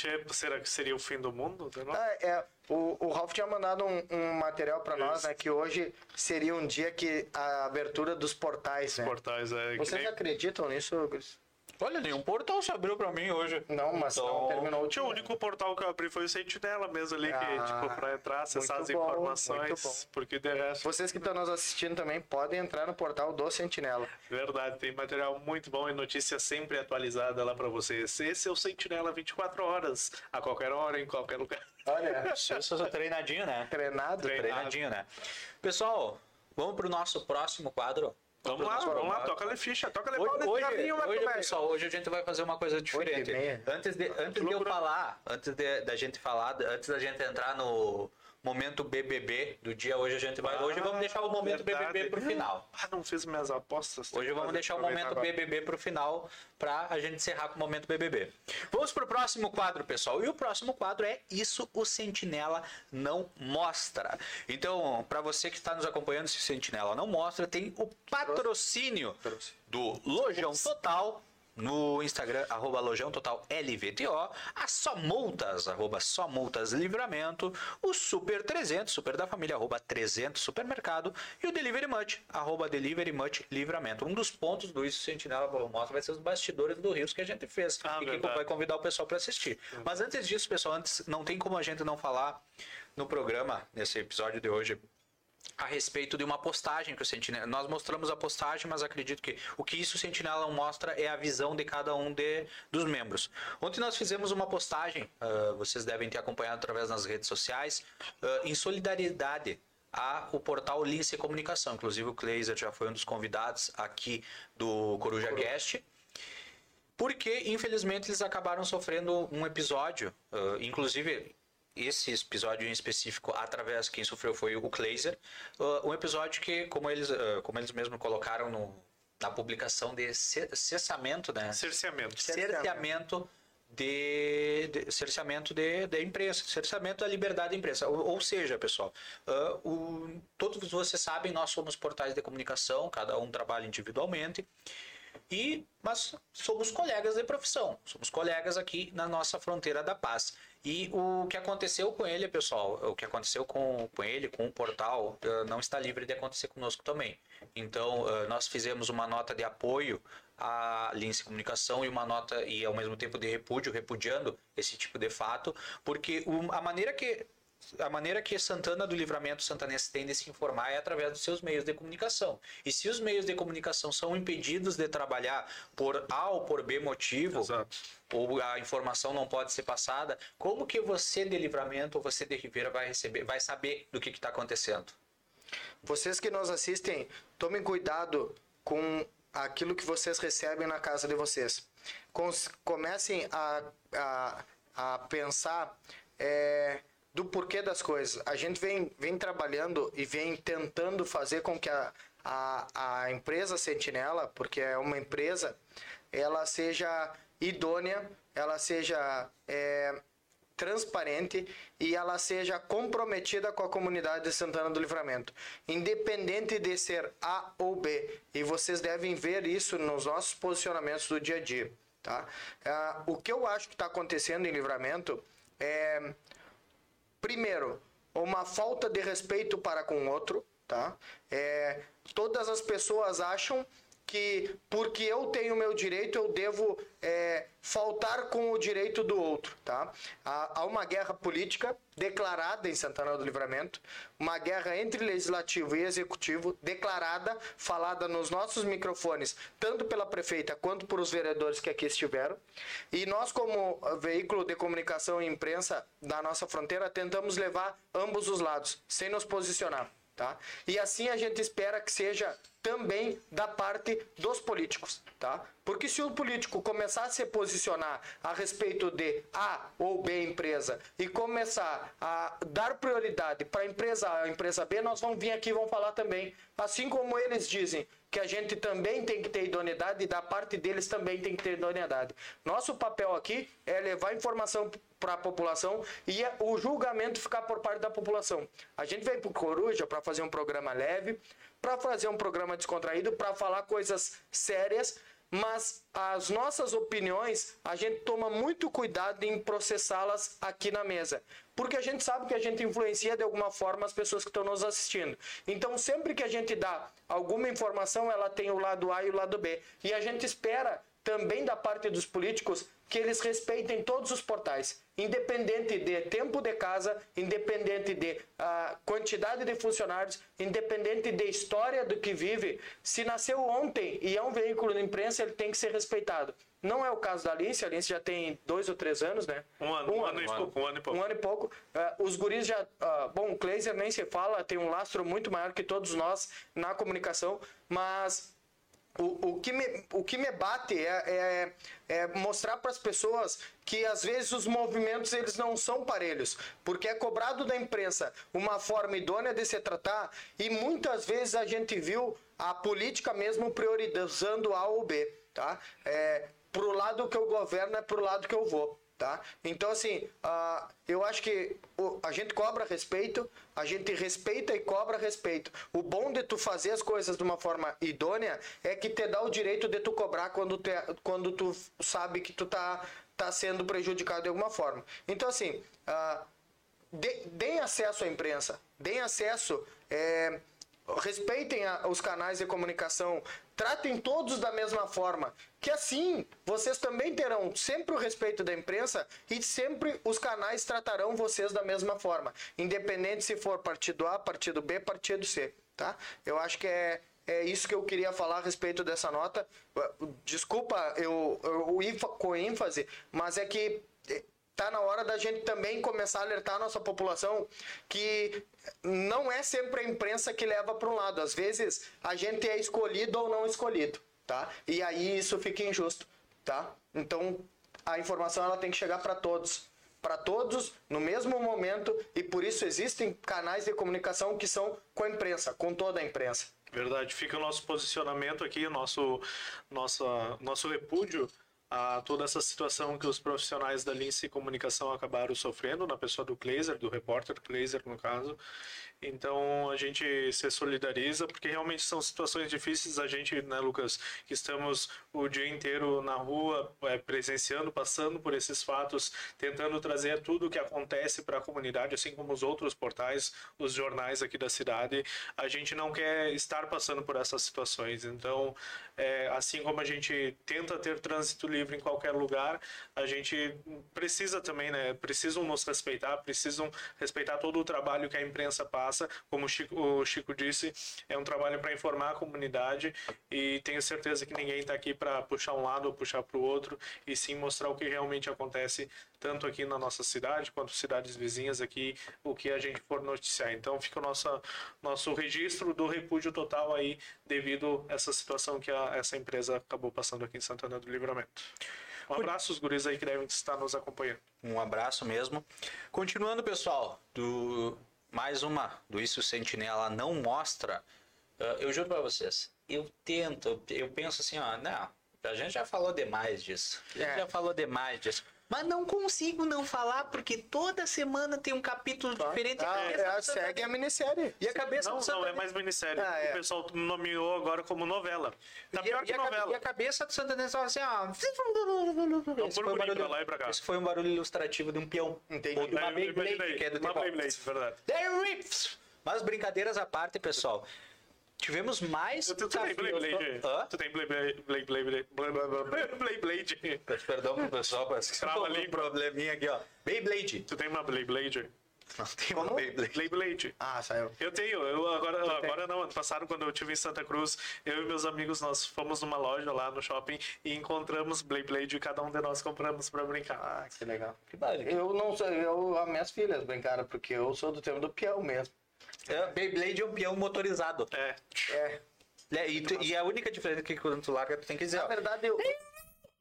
Tchê, será que seria o fim do mundo? Ah, é, o, o Ralph tinha mandado um, um material para nós, né? Que hoje seria um dia que a abertura dos portais, né? Portais, é. Vocês nem- acreditam nisso, Gris? Olha, nenhum portal se abriu pra mim hoje. Não, mas Então, não terminou o o único portal que eu abri foi o Sentinela mesmo ali, que, Ah, tipo, pra entrar, acessar as bom, informações. Porque de resto, Vocês que estão nos assistindo também podem entrar no portal do Sentinela. verdade, tem material muito bom e notícia sempre atualizada lá pra vocês. Esse é o Sentinela 24 horas, a qualquer hora, em qualquer lugar. Olha, Isso é treinadinho, né? treinado. Treinado. Treinadinho, né? Pessoal, vamos pro nosso próximo quadro. Vamos lá, vamos lá, toca-lhe ficha, toca-lhe pau Hoje, hoje, Marco hoje, pessoal, hoje a gente vai fazer uma coisa diferente. Antes de, antes de eu falar, antes de, da gente falar, antes da gente entrar no momento BBB do dia, hoje a gente vai. Hoje vamos deixar o momento verdade. BBB pro final. Ah, não fiz minhas apostas. Hoje vamos deixar o momento BBB pro final pra a gente encerrar com o momento BBB. Vamos pro próximo quadro, pessoal. E o próximo quadro é Isso o Sentinela Não Mostra. Então, pra você que está nos acompanhando, se o Sentinela não mostra, tem o patrocínio do Lojão Total. No Instagram, arroba Lojão Total LVTO, a Só Multas, arroba Só Multas Livramento, o Super 300, Super da Família, arroba 300 Supermercado, e o Delivery Much, arroba Delivery Much Livramento. Um dos pontos do Isso Sentinela Mostra vai ser os bastidores do Rios que a gente fez, Ah, e que vai convidar o pessoal para assistir. Mas antes disso, pessoal, antes não tem como a gente não falar no programa, nesse episódio de hoje, a respeito de uma postagem que o Sentinela. Nós mostramos a postagem, mas acredito que o que isso o Sentinela mostra é a visão de cada um de, dos membros. Ontem nós fizemos uma postagem, ah, vocês devem ter acompanhado através das redes sociais, ah, em solidariedade ao portal Lince Comunicação. Inclusive o Kleiser já foi um dos convidados aqui do Coruja Guest. Porque, infelizmente, eles acabaram sofrendo um episódio, ah, inclusive esse episódio em específico, através quem sofreu foi o Kleiser, ah, um episódio que, como eles, ah, como eles mesmos colocaram no, na publicação de ce- cessamento, né? Cerceamento. cerceamento de, de cerceamento de, de imprensa, cerceamento da liberdade da imprensa. Ou, ou seja, pessoal, ah, o, todos vocês sabem, nós somos portais de comunicação, cada um trabalha individualmente. E, mas somos colegas de profissão, somos colegas aqui na nossa fronteira da paz. E o que aconteceu com ele, pessoal, o que aconteceu com, com ele, com o portal, eh, não está livre de acontecer conosco também. Então, eh, nós fizemos uma nota de apoio à Lince Comunicação e uma nota, e ao mesmo tempo de repúdio, repudiando esse tipo de fato, porque a maneira que a maneira que Santana do Livramento Santanense tem de se informar é através dos seus meios de comunicação. E se os meios de comunicação são impedidos de trabalhar por A ou por B motivo, Exato. ou a informação não pode ser passada, como que você de Livramento ou você de Ribeira vai receber, vai saber do que está acontecendo? Vocês que nos assistem, tomem cuidado com aquilo que vocês recebem na casa de vocês. Comecem a, a, a pensar é, do porquê das coisas. A gente vem, vem trabalhando e vem tentando fazer com que a, a, a empresa Sentinela, porque é uma empresa, ela seja idônea, ela seja é, transparente e ela seja comprometida com a comunidade de Santana do Livramento, independente de ser A ou B. E vocês devem ver isso nos nossos posicionamentos do dia a dia, tá? Ah, o que eu acho que está acontecendo em Livramento é primeiro, uma falta de respeito para com o outro, tá? É, todas as pessoas acham que porque eu tenho meu direito, eu devo é, faltar com o direito do outro, tá? Há, há uma guerra política declarada em Santana do Livramento, uma guerra entre legislativo e executivo declarada, falada nos nossos microfones, tanto pela prefeita quanto por os vereadores que aqui estiveram. E nós, como veículo de comunicação e imprensa da nossa fronteira, tentamos levar ambos os lados, sem nos posicionar. Tá? E assim a gente espera que seja também da parte dos políticos, tá? Porque se o político começar a se posicionar a respeito de A ou B empresa e começar a dar prioridade para a empresa A, a empresa B, nós vamos vir aqui e vamos falar também, assim como eles dizem que a gente também tem que ter idoneidade e da parte deles também tem que ter idoneidade. Nosso papel aqui é levar informação para a população e é o julgamento ficar por parte da população. A gente veio para Coruja para fazer um programa leve, para fazer um programa descontraído, para falar coisas sérias, mas as nossas opiniões a gente toma muito cuidado em processá-las aqui na mesa, porque a gente sabe que a gente influencia de alguma forma as pessoas que estão nos assistindo. Então, sempre que a gente dá alguma informação, ela tem o lado A e o lado B, e a gente espera também da parte dos políticos que eles respeitem todos os portais, independente de tempo de casa, independente de uh, quantidade de funcionários, independente de história do que vive. Se nasceu ontem e é um veículo de imprensa, ele tem que ser respeitado. Não é o caso da Alice, a Alice já tem dois ou três anos, né? Um ano, um, um ano, ano, e pouco. Um ano e pouco. Um ano e pouco. Uh, os guris já. Uh, bom, o Kleiser nem se fala, tem um lastro muito maior que todos nós na comunicação, mas o, o, que me, o que me bate é, é, é mostrar para as pessoas que às vezes os movimentos eles não são parelhos, porque é cobrado da imprensa uma forma idônea de se tratar e muitas vezes a gente viu a política mesmo priorizando A ou B, tá? É, pro lado que eu governo é pro lado que eu vou. Tá? Então, assim, uh, eu acho que a gente cobra respeito, a gente respeita e cobra respeito. O bom de tu fazer as coisas de uma forma idônea é que te dá o direito de tu cobrar quando, te, quando tu sabe que tu tá, tá sendo prejudicado de alguma forma. Então, assim, uh, de, deem acesso à imprensa, deem acesso. É, respeitem os canais de comunicação, tratem todos da mesma forma, que assim vocês também terão sempre o respeito da imprensa e sempre os canais tratarão vocês da mesma forma, independente se for partido A, partido B, partido C, tá? Eu acho que é é isso que eu queria falar a respeito dessa nota. Desculpa eu, eu ir com ênfase, mas é que tá na hora da gente também começar a alertar a nossa população que não é sempre a imprensa que leva para um lado. Às vezes a gente é escolhido ou não escolhido, tá? E aí isso fica injusto, tá? Então a informação ela tem que chegar para todos, para todos no mesmo momento e por isso existem canais de comunicação que são com a imprensa, com toda a imprensa. Verdade, fica o nosso posicionamento aqui, nosso, nossa, nosso repúdio a toda essa situação que os profissionais da Lince Comunicação acabaram sofrendo, na pessoa do Kleiser, do repórter Kleiser, no caso, então a gente se solidariza porque realmente são situações difíceis. A gente, né, Lucas, que estamos o dia inteiro na rua, é, presenciando, passando por esses fatos, tentando trazer tudo o que acontece para a comunidade, assim como os outros portais, os jornais aqui da cidade. A gente não quer estar passando por essas situações. Então, é, assim como a gente tenta ter trânsito livre em qualquer lugar, a gente precisa também, né? Precisam nos respeitar, precisam respeitar todo o trabalho que a imprensa passa como o Chico, o Chico disse, é um trabalho para informar a comunidade e tenho certeza que ninguém está aqui para puxar um lado ou puxar para o outro, e sim mostrar o que realmente acontece tanto aqui na nossa cidade quanto cidades vizinhas aqui, o que a gente for noticiar. Então fica o nosso, nosso registro do repúdio total aí devido a essa situação que a, essa empresa acabou passando aqui em Santana do Livramento. Um abraço, os guris aí que devem estar nos acompanhando. Um abraço mesmo. Continuando, pessoal, do mais uma do Isso Sentinela não mostra, uh, eu juro para vocês, eu tento, eu penso assim, ó, não, a gente já falou demais disso. A gente é. já falou demais disso. Mas não consigo não falar, porque toda semana tem um capítulo tá. diferente. Ah, a é, segue a minissérie. E a cabeça não, não é mais minissérie. Ah, é. O pessoal nomeou agora como novela. Tá pior que novela. e a cabeça do Santo Inês assim, ó. É um esse, foi um barulho, lá e pra cá. esse foi um barulho ilustrativo de um peão. Entendi. Ou de uma Beyblade, que é do Uma Beyblade, verdade. Mas brincadeiras à parte, pessoal. Tivemos mais Tu, tu tem. Blade Hã? Tu tem Blade Blade Blade Blade Blade Blade Peço Perdão pro pessoal, parece que Trava a tem um probleminha aqui, ó. Beyblade. Tu tem uma Blade Blade Não tem uma? Beyblade. Blade Blade Ah, saiu. Eu tenho, eu agora, agora não, ano passado quando eu estive em Santa Cruz, eu e meus amigos, nós fomos numa loja lá no shopping e encontramos Blade Blade e cada um de nós compramos pra brincar. Ah, que legal. Que baile. Eu não sei, eu, as minhas filhas brincaram, porque eu sou do tempo do peão mesmo. É, Beyblade é um peão motorizado. É, É. É, E, tu- e a única diferença é que quando tu larga, tu tem que dizer, Na ó. verdade, eu.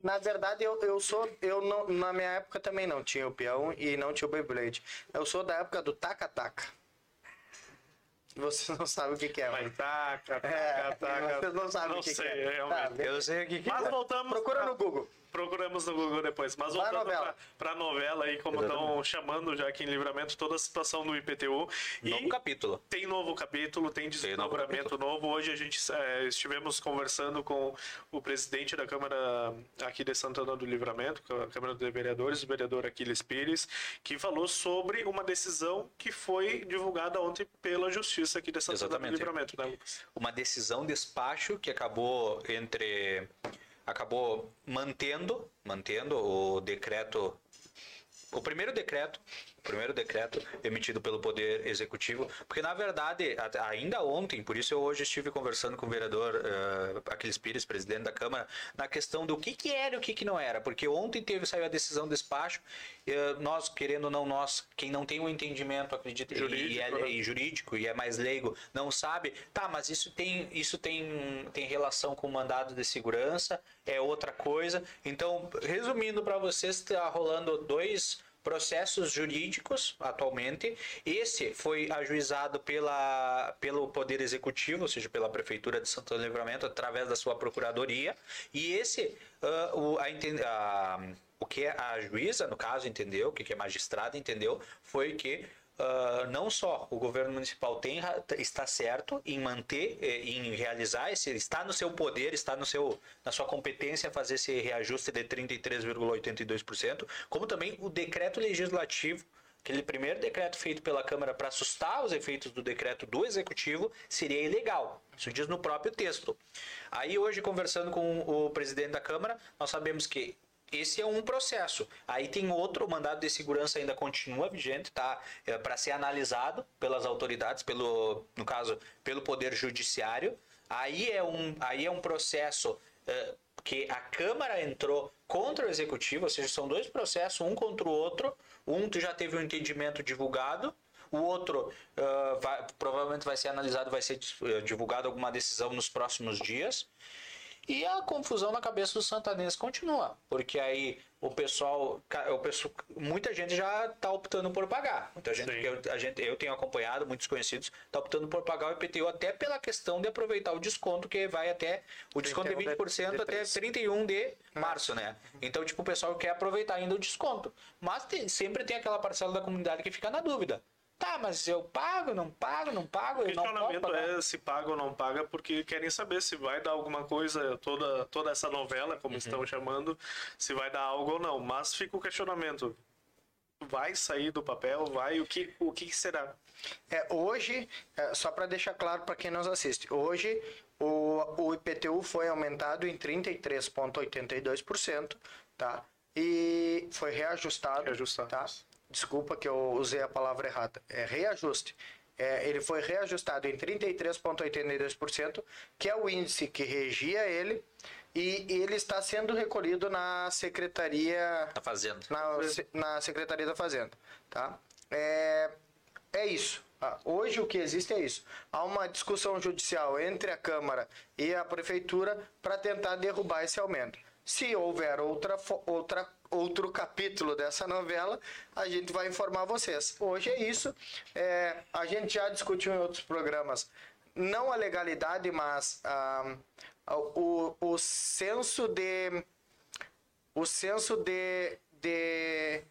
Na verdade, eu, eu sou. Eu não, na minha época também não tinha o peão e não tinha o Beyblade. Eu sou da época do taca-taca. Você não sabe o que, que é, mas mas. taca, É, taca, taca. vocês não sabem não o que, sei, que é. realmente. Tá, Eu sei o que, que Mas é. voltamos. Procura pra- no Google. Procuramos no Google depois. Mas voltando novela. pra, pra novela aí, como estão chamando já aqui em livramento toda a situação do IPTU. E Novo capítulo. Tem novo capítulo, tem Tem novo desdobramento novo. Hoje a gente eh, estivemos conversando com o presidente da Câmara aqui de Santana do Livramento, a Câmara de Vereadores, o vereador Aquiles Pires, que falou sobre uma decisão que foi divulgada ontem pela Justiça aqui de Santana Exatamente. do Livramento, né, Lucas? uma decisão despacho que acabou entre acabou mantendo mantendo o decreto o primeiro decreto o primeiro decreto emitido pelo poder executivo porque na verdade ainda ontem por isso eu hoje estive conversando com o vereador uh, Aquiles Pires presidente da câmara na questão do que que era e o que que não era porque ontem teve saiu a decisão despacho eh, nós querendo ou não nós quem não tem um entendimento acredita e- Jurídico, e, é- né? e jurídico e é mais leigo não sabe tá mas isso tem isso tem tem relação com o mandado de segurança é outra coisa então resumindo para vocês está rolando dois processos jurídicos atualmente. Esse foi ajuizado pela pelo poder executivo ou seja pela prefeitura de Santana do Livramento através da sua procuradoria. E esse ah, o, a, a- o que a juíza no caso entendeu o que a magistrada entendeu foi que ah, não só o governo municipal tem, está certo em manter, eh, em realizar esse, está no seu poder, está no seu, na sua competência fazer esse reajuste de 33,82%, como também o decreto legislativo, aquele primeiro decreto feito pela Câmara para assustar os efeitos do decreto do Executivo, seria ilegal. Isso diz no próprio texto. Aí hoje, conversando com o presidente da Câmara, nós sabemos que esse é um processo. Aí tem outro, o mandado de segurança ainda continua vigente, tá? É, para ser analisado pelas autoridades, pelo, no caso, pelo Poder Judiciário. Aí é um, aí é um processo é, que a Câmara entrou contra o Executivo, ou seja, são dois processos, um contra o outro. Um tu já teve um entendimento divulgado, o outro ah, vai- provavelmente vai ser analisado, vai ser eh, divulgado alguma decisão nos próximos dias. E a confusão na cabeça dos santanenses continua, porque aí o pessoal, o pessoal muita gente já está optando por pagar. Muita gente, eu, a gente, eu tenho acompanhado, muitos conhecidos, está optando por pagar o IPTU até pela questão de aproveitar o desconto que vai até o desconto de 31 de- 20% de até três. 31 de março, né? Então, tipo, o pessoal quer aproveitar ainda o desconto. Mas tem- sempre tem aquela parcela da comunidade que fica na dúvida. Tá, mas eu pago, não pago, não pago, O eu não questionamento pagar. é se paga ou não paga, porque querem saber se vai dar alguma coisa, toda, toda essa novela, como Uhum. estão chamando, se vai dar algo ou não. Mas fica o questionamento. Vai sair do papel? Vai? O que, o que será? É, hoje, é, só para deixar claro para quem nos assiste, hoje o, o IPTU foi aumentado em 33,82%, tá? E foi reajustado. Reajustado. Tá? Desculpa que eu usei a palavra errada. É reajuste. É, ele foi reajustado em 33,82%, que é o índice que regia ele, e ele está sendo recolhido na Secretaria Tá fazendo. na, na Secretaria da Fazenda, tá? É, é isso. Ah, Hoje o que existe é isso. Há uma discussão judicial entre a Câmara e a Prefeitura para tentar derrubar esse aumento. Se houver outra, outra, outro capítulo dessa novela, a gente vai informar vocês. Hoje é isso. É, a gente já discutiu em outros programas, não a legalidade, mas ah, o, o senso de o senso de, de,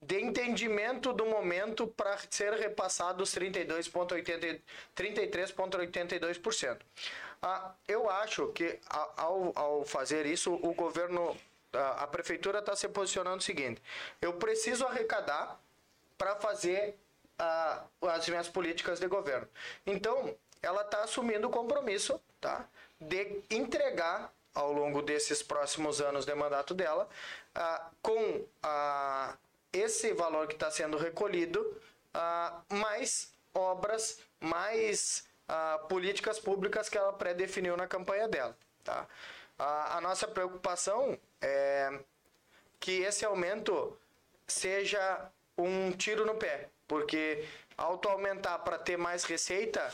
de entendimento do momento para ser repassado os 32,80 33,82%. Ah, eu acho que ao, ao fazer isso, o governo, a, a prefeitura está se posicionando o seguinte: eu preciso arrecadar para fazer ah, as minhas políticas de governo. Então, ela está assumindo o compromisso, tá? De entregar ao longo desses próximos anos de mandato dela, ah, com ah, esse valor que está sendo recolhido, ah, mais obras, mais ah, políticas públicas que ela pré-definiu na campanha dela. Tá? A nossa preocupação é que esse aumento seja um tiro no pé, porque ao tu aumentar para ter mais receita,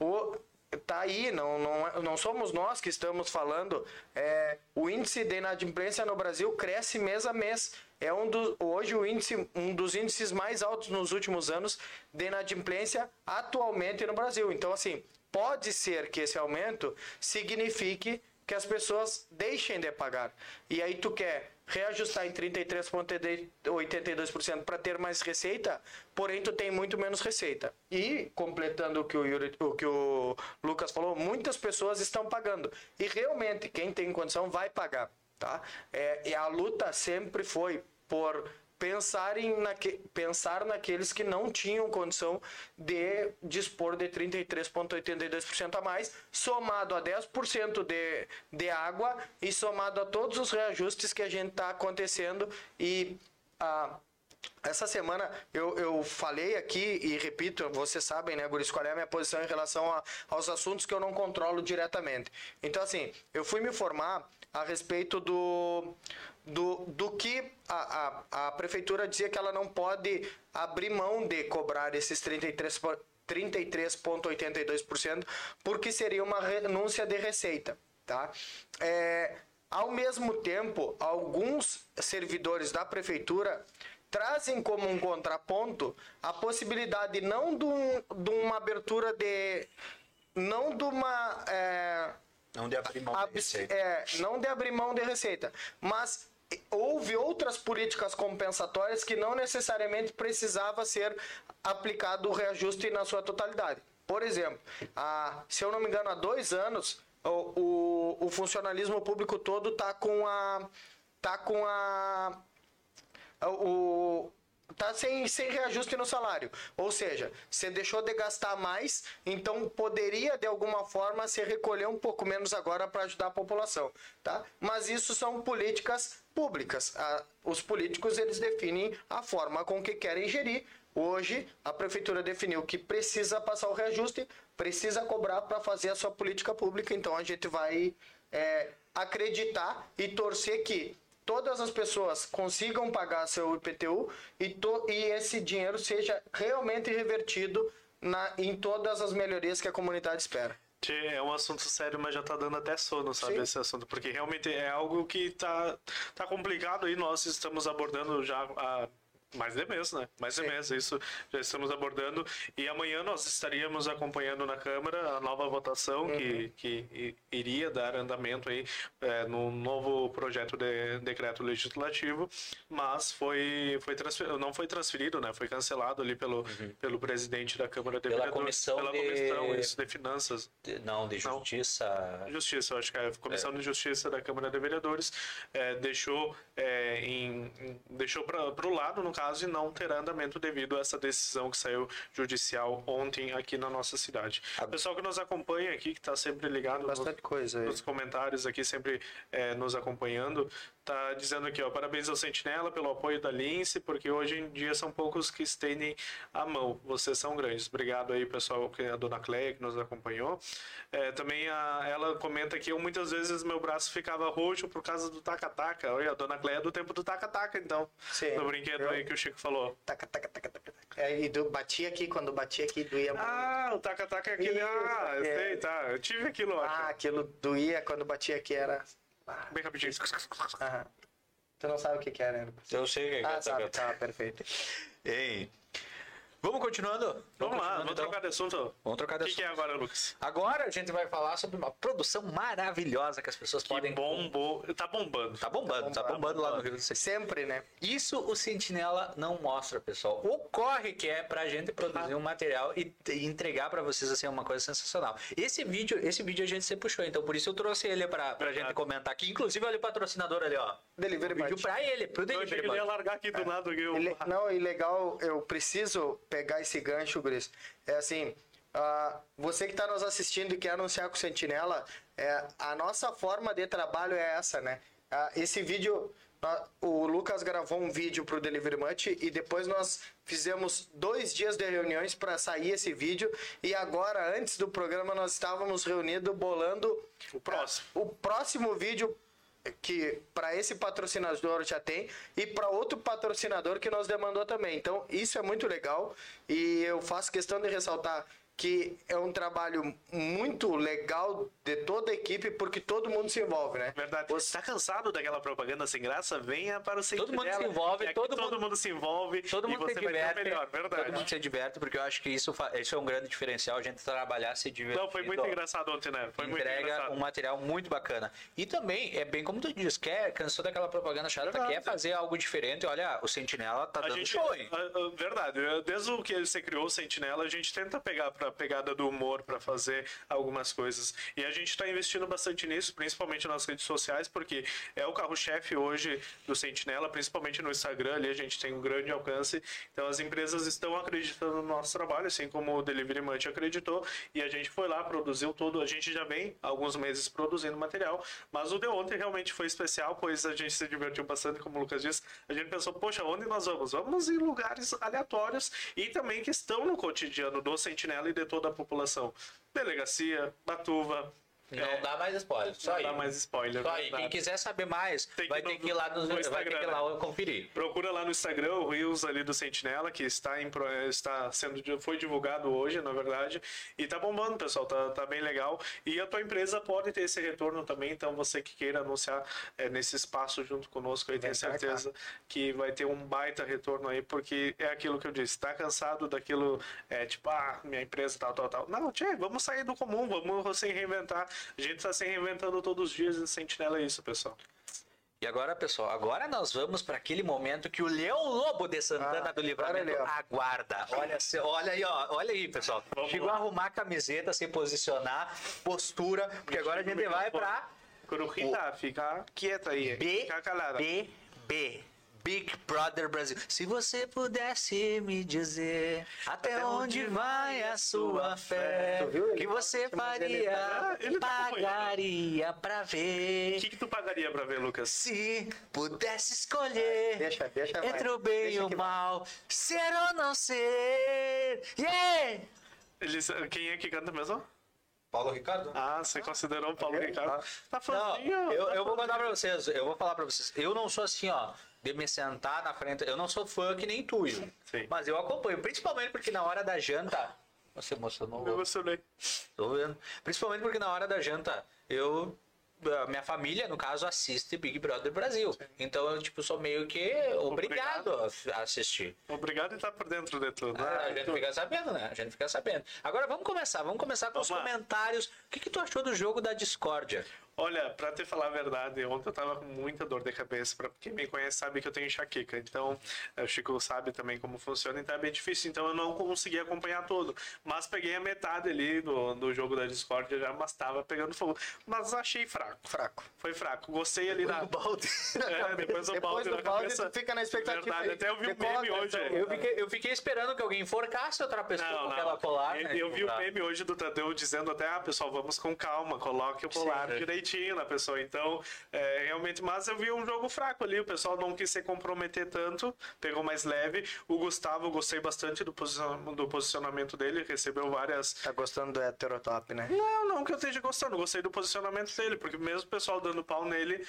o tá aí, não, não, não somos nós que estamos falando. É, o índice de inadimplência no Brasil cresce mês a mês. É um hoje o índice, um dos índices mais altos nos últimos anos de inadimplência atualmente no Brasil. Então, assim, pode ser que esse aumento signifique que as pessoas deixem de pagar. E aí tu quer reajustar em 33,82% para ter mais receita, porém tu tem muito menos receita. E, completando o que o, Yuri, o que o Lucas falou, muitas pessoas estão pagando. E realmente, quem tem condição vai pagar. Tá? É, e a luta sempre foi por pensarem naque, pensar naqueles que não tinham condição de dispor de 33,82% a mais, somado a 10% de, de água e somado a todos os reajustes que a gente está acontecendo e a. Essa semana eu, eu falei aqui e repito, vocês sabem, né, Guris, qual é a minha posição em relação a, aos assuntos que eu não controlo diretamente. Então, assim, eu fui me informar a respeito do, do, do que a, a, a prefeitura dizia que ela não pode abrir mão de cobrar esses 33 33,82%, porque seria uma renúncia de receita. Tá? É, ao mesmo tempo, alguns servidores da prefeitura trazem como um contraponto a possibilidade não de, um, de uma abertura de. não de uma. É, não de abrir mão de receita. É, não de abrir mão de receita, mas houve outras políticas compensatórias que não necessariamente precisava ser aplicado o reajuste na sua totalidade. Por exemplo, a, se eu não me engano, há dois anos, o, o, o funcionalismo público todo está com a. tá com a. O, tá sem, sem reajuste no salário. Ou seja, você deixou de gastar mais, então poderia de alguma forma se recolher um pouco menos agora para ajudar a população, tá? Mas isso são políticas públicas. os políticos eles definem a forma com que querem gerir. Hoje a prefeitura definiu que precisa passar o reajuste, precisa cobrar para fazer a sua política pública. Então a gente vai é, acreditar e torcer que todas as pessoas consigam pagar seu IPTU e, to, e esse dinheiro seja realmente revertido na, em todas as melhorias que a comunidade espera. É um assunto sério, mas já tá dando até sono, sabe, Sim. esse assunto. Porque realmente é algo que tá, tá complicado e nós estamos abordando já há mais de mês, né? Mais de Sim. mês, isso já estamos abordando. E amanhã nós estaríamos acompanhando na Câmara a nova votação uhum. que, que iria dar andamento aí é, no novo projeto de decreto legislativo, mas foi, foi não foi transferido, né? Foi cancelado ali pelo, uhum. pelo presidente da Câmara de pela Comissão pela de... comissão isso, de Finanças. De, não, de Justiça. Não, justiça, acho que é a Comissão é. de Justiça da Câmara de Vereadores é, deixou, é, em, deixou para o lado, no caso, caso e não terá andamento devido a essa decisão que saiu judicial ontem aqui na nossa cidade. O pessoal que nos acompanha aqui, que está sempre ligado Bastante nos, coisa nos comentários aqui, sempre é, nos acompanhando, tá dizendo aqui, ó, parabéns ao Sentinela pelo apoio da Lince, porque hoje em dia são poucos que estendem a mão. Vocês são grandes. Obrigado aí, pessoal, que a dona Cleia que nos acompanhou. É, também a, ela comenta que eu, muitas vezes meu braço ficava roxo por causa do taca-taca. Olha, a dona Cleia é do tempo do taca-taca, então. Sim. No brinquedo eu... aí que o Chico falou. Taca, taca, taca, taca. É, e do, batia aqui, quando batia aqui, doía muito. Ah, o taca-taca é aquele. Isso, ah, eu é. sei, tá. Eu tive aquilo, Ah, acho. aquilo doía quando batia aqui, era. Bem rapidinho. Aham. Tu não sabe o que, que é, né? Eu sei o que é. Ah, sabe, tá, perfeito. Ei, Vamos continuando? Vamos, vamos lá, vamos então. trocar de assunto. Vamos trocar de assunto. O que, é agora, Lucas? Agora a gente vai falar sobre uma produção maravilhosa que as pessoas que podem. bombou. Tá bombando. Tá bombando, tá bombando, tá bombando lá no Rio de Janeiro. Sempre, né? Isso o Sentinela não mostra, pessoal. O corre que é pra gente produzir ah. um material e entregar pra vocês assim uma coisa sensacional. Esse vídeo, esse vídeo a gente se puxou, então por isso eu trouxe ele pra, pra gente comentar aqui. Inclusive, olha o patrocinador ali, ó. Delivery vídeo pra ele, pro Delivery. Eu achei que ele ia largar aqui do é. lado. Ele, não, e legal, eu preciso pegar esse gancho, Gris. É assim, Ah, você que está nos assistindo e quer anunciar com o Sentinela, é, a nossa forma de trabalho é essa, né? Ah, esse vídeo, ah, o Lucas gravou um vídeo para o Delivery Much e depois nós fizemos dois dias de reuniões para sair esse vídeo e agora, antes do programa, nós estávamos reunidos bolando O próximo. o próximo vídeo que para esse patrocinador já tem e para outro patrocinador que nos demandou também. Então, isso é muito legal e eu faço questão de ressaltar que é um trabalho muito legal de toda a equipe porque todo mundo se envolve, né? Verdade. Você- Tá cansado daquela propaganda sem graça? Venha para o Todo mundo Sentinela, se envolve, que aqui todo todo, mundo- mundo se envolve Todo e mundo se diverte. melhor, verdade. Todo mundo se diverte, porque eu acho que isso, isso é um grande diferencial, a gente trabalhar se divertir. Não, foi muito engraçado ontem, né? Foi muito entrega um material muito bacana. E também, é bem como tu diz, quer, cansou daquela propaganda chata, Verdade. quer fazer algo diferente. Olha, o Sentinela tá A dando gente, show, hein? verdade, desde o que você criou o Sentinela, a gente tenta pegar pra pegada do humor pra fazer algumas coisas. E a gente tá investindo bastante nisso, principalmente nas redes sociais, porque é o carro-chefe hoje do Sentinela, principalmente no Instagram, ali a gente tem um grande alcance. Então as empresas estão acreditando no nosso trabalho, assim como o Delivery Munch acreditou, e a gente foi lá, produziu tudo. A gente já vem alguns meses produzindo material, mas o de ontem realmente foi especial, pois a gente se divertiu bastante, como o Lucas disse. A gente pensou, poxa, onde nós vamos? Vamos em lugares aleatórios e também que estão no cotidiano do Sentinela e de toda a população. Delegacia, Batuva. Não é, dá mais spoiler, só não aí. dá mais spoiler. Só aí. Quem quiser saber mais, Tem vai ter no- que ir lá, no, no vai ter que ir lá conferir. Procura lá no Instagram o Reels ali do Sentinela, que está, em, está sendo foi divulgado hoje, na verdade, e tá bombando, pessoal, tá, tá bem legal. E a tua empresa pode ter esse retorno também, então você que queira anunciar é, nesse espaço junto conosco aí, tenho pra cá. certeza que vai ter um baita retorno aí, porque é aquilo que eu disse, tá cansado daquilo, é, tipo, ah, minha empresa tal, tal, tal. Não, tchê, vamos sair do comum, vamos se reinventar. A gente tá se reinventando todos os dias e Sentinela é isso, pessoal. E agora, pessoal, agora nós vamos para aquele momento que o Leão Lobo de Santana Ah, do Livramento ó. aguarda. Olha, olha aí, ó, olha aí, pessoal. Vamos Chegou lá. a arrumar a camiseta, se posicionar, postura, porque agora a gente vai para Corujita, fica quieta aí. B, fica calada. B, B. Big Brother Brasil. Se você pudesse me dizer até onde vai a sua fé? Ele que você ele faria, tá- ele tá acompanhando. pagaria pra O ver. que, que tu pagaria pra ver, Lucas? Se pudesse escolher Deixa, deixa vai. entre o bem Deixa e o mal, ser ou não ser. Yeah! Eles, quem é que canta mesmo? Paulo Ricardo? Ah, você considerou o Paulo. Ricardo? Tá fãzinho. eu, tá eu vou contar pra vocês, eu vou falar pra vocês. Eu não sou assim, ó, de me sentar na frente. Eu não sou fã que nem tu. Sim. Mas eu acompanho, principalmente porque na hora da janta. Você emocionou? Me emocionei. Tô vendo. Principalmente porque na hora da janta, eu. Minha família, no caso, assiste Big Brother Brasil. Então eu, tipo, sou meio que obrigado, a assistir. Obrigado por estar por dentro de tudo. Ah, a né? gente fica sabendo, né? A gente fica sabendo. Agora vamos começar. Vamos começar com os comentários. O que, que tu achou do jogo da discórdia? Olha, pra te falar a verdade, ontem eu tava com muita dor de cabeça. Pra quem me conhece sabe que eu tenho enxaqueca. Então, eh, o Chico sabe também como funciona, então é bem difícil. Então eu não consegui acompanhar todo. Mas peguei a metade ali do, do jogo da Discord já, mas tava pegando fogo. Mas achei fraco. Fraco. Foi fraco. Gostei ali da. balde. É, depois o Depois balde do na balde, cabeça. tu fica na expectativa. Verdade, até eu vi um Decola, meme hoje. então. Eu fiquei, eu fiquei esperando que alguém enforcasse outra pessoa Não, com não. aquela colar. Eu, né? eu vi o pra- meme hoje do Tadeu dizendo até, ah, pessoal, vamos com calma, coloque o colar Sim. Direitinho na pessoa. Então, é, realmente, mas eu vi um jogo fraco ali, o pessoal não quis se comprometer tanto, pegou mais leve. O Gustavo, gostei bastante do, posiciona- do posicionamento dele, recebeu várias. Tá gostando do heterotop, né? Não, não que eu esteja gostando, gostei do posicionamento dele, porque mesmo o pessoal dando pau nele.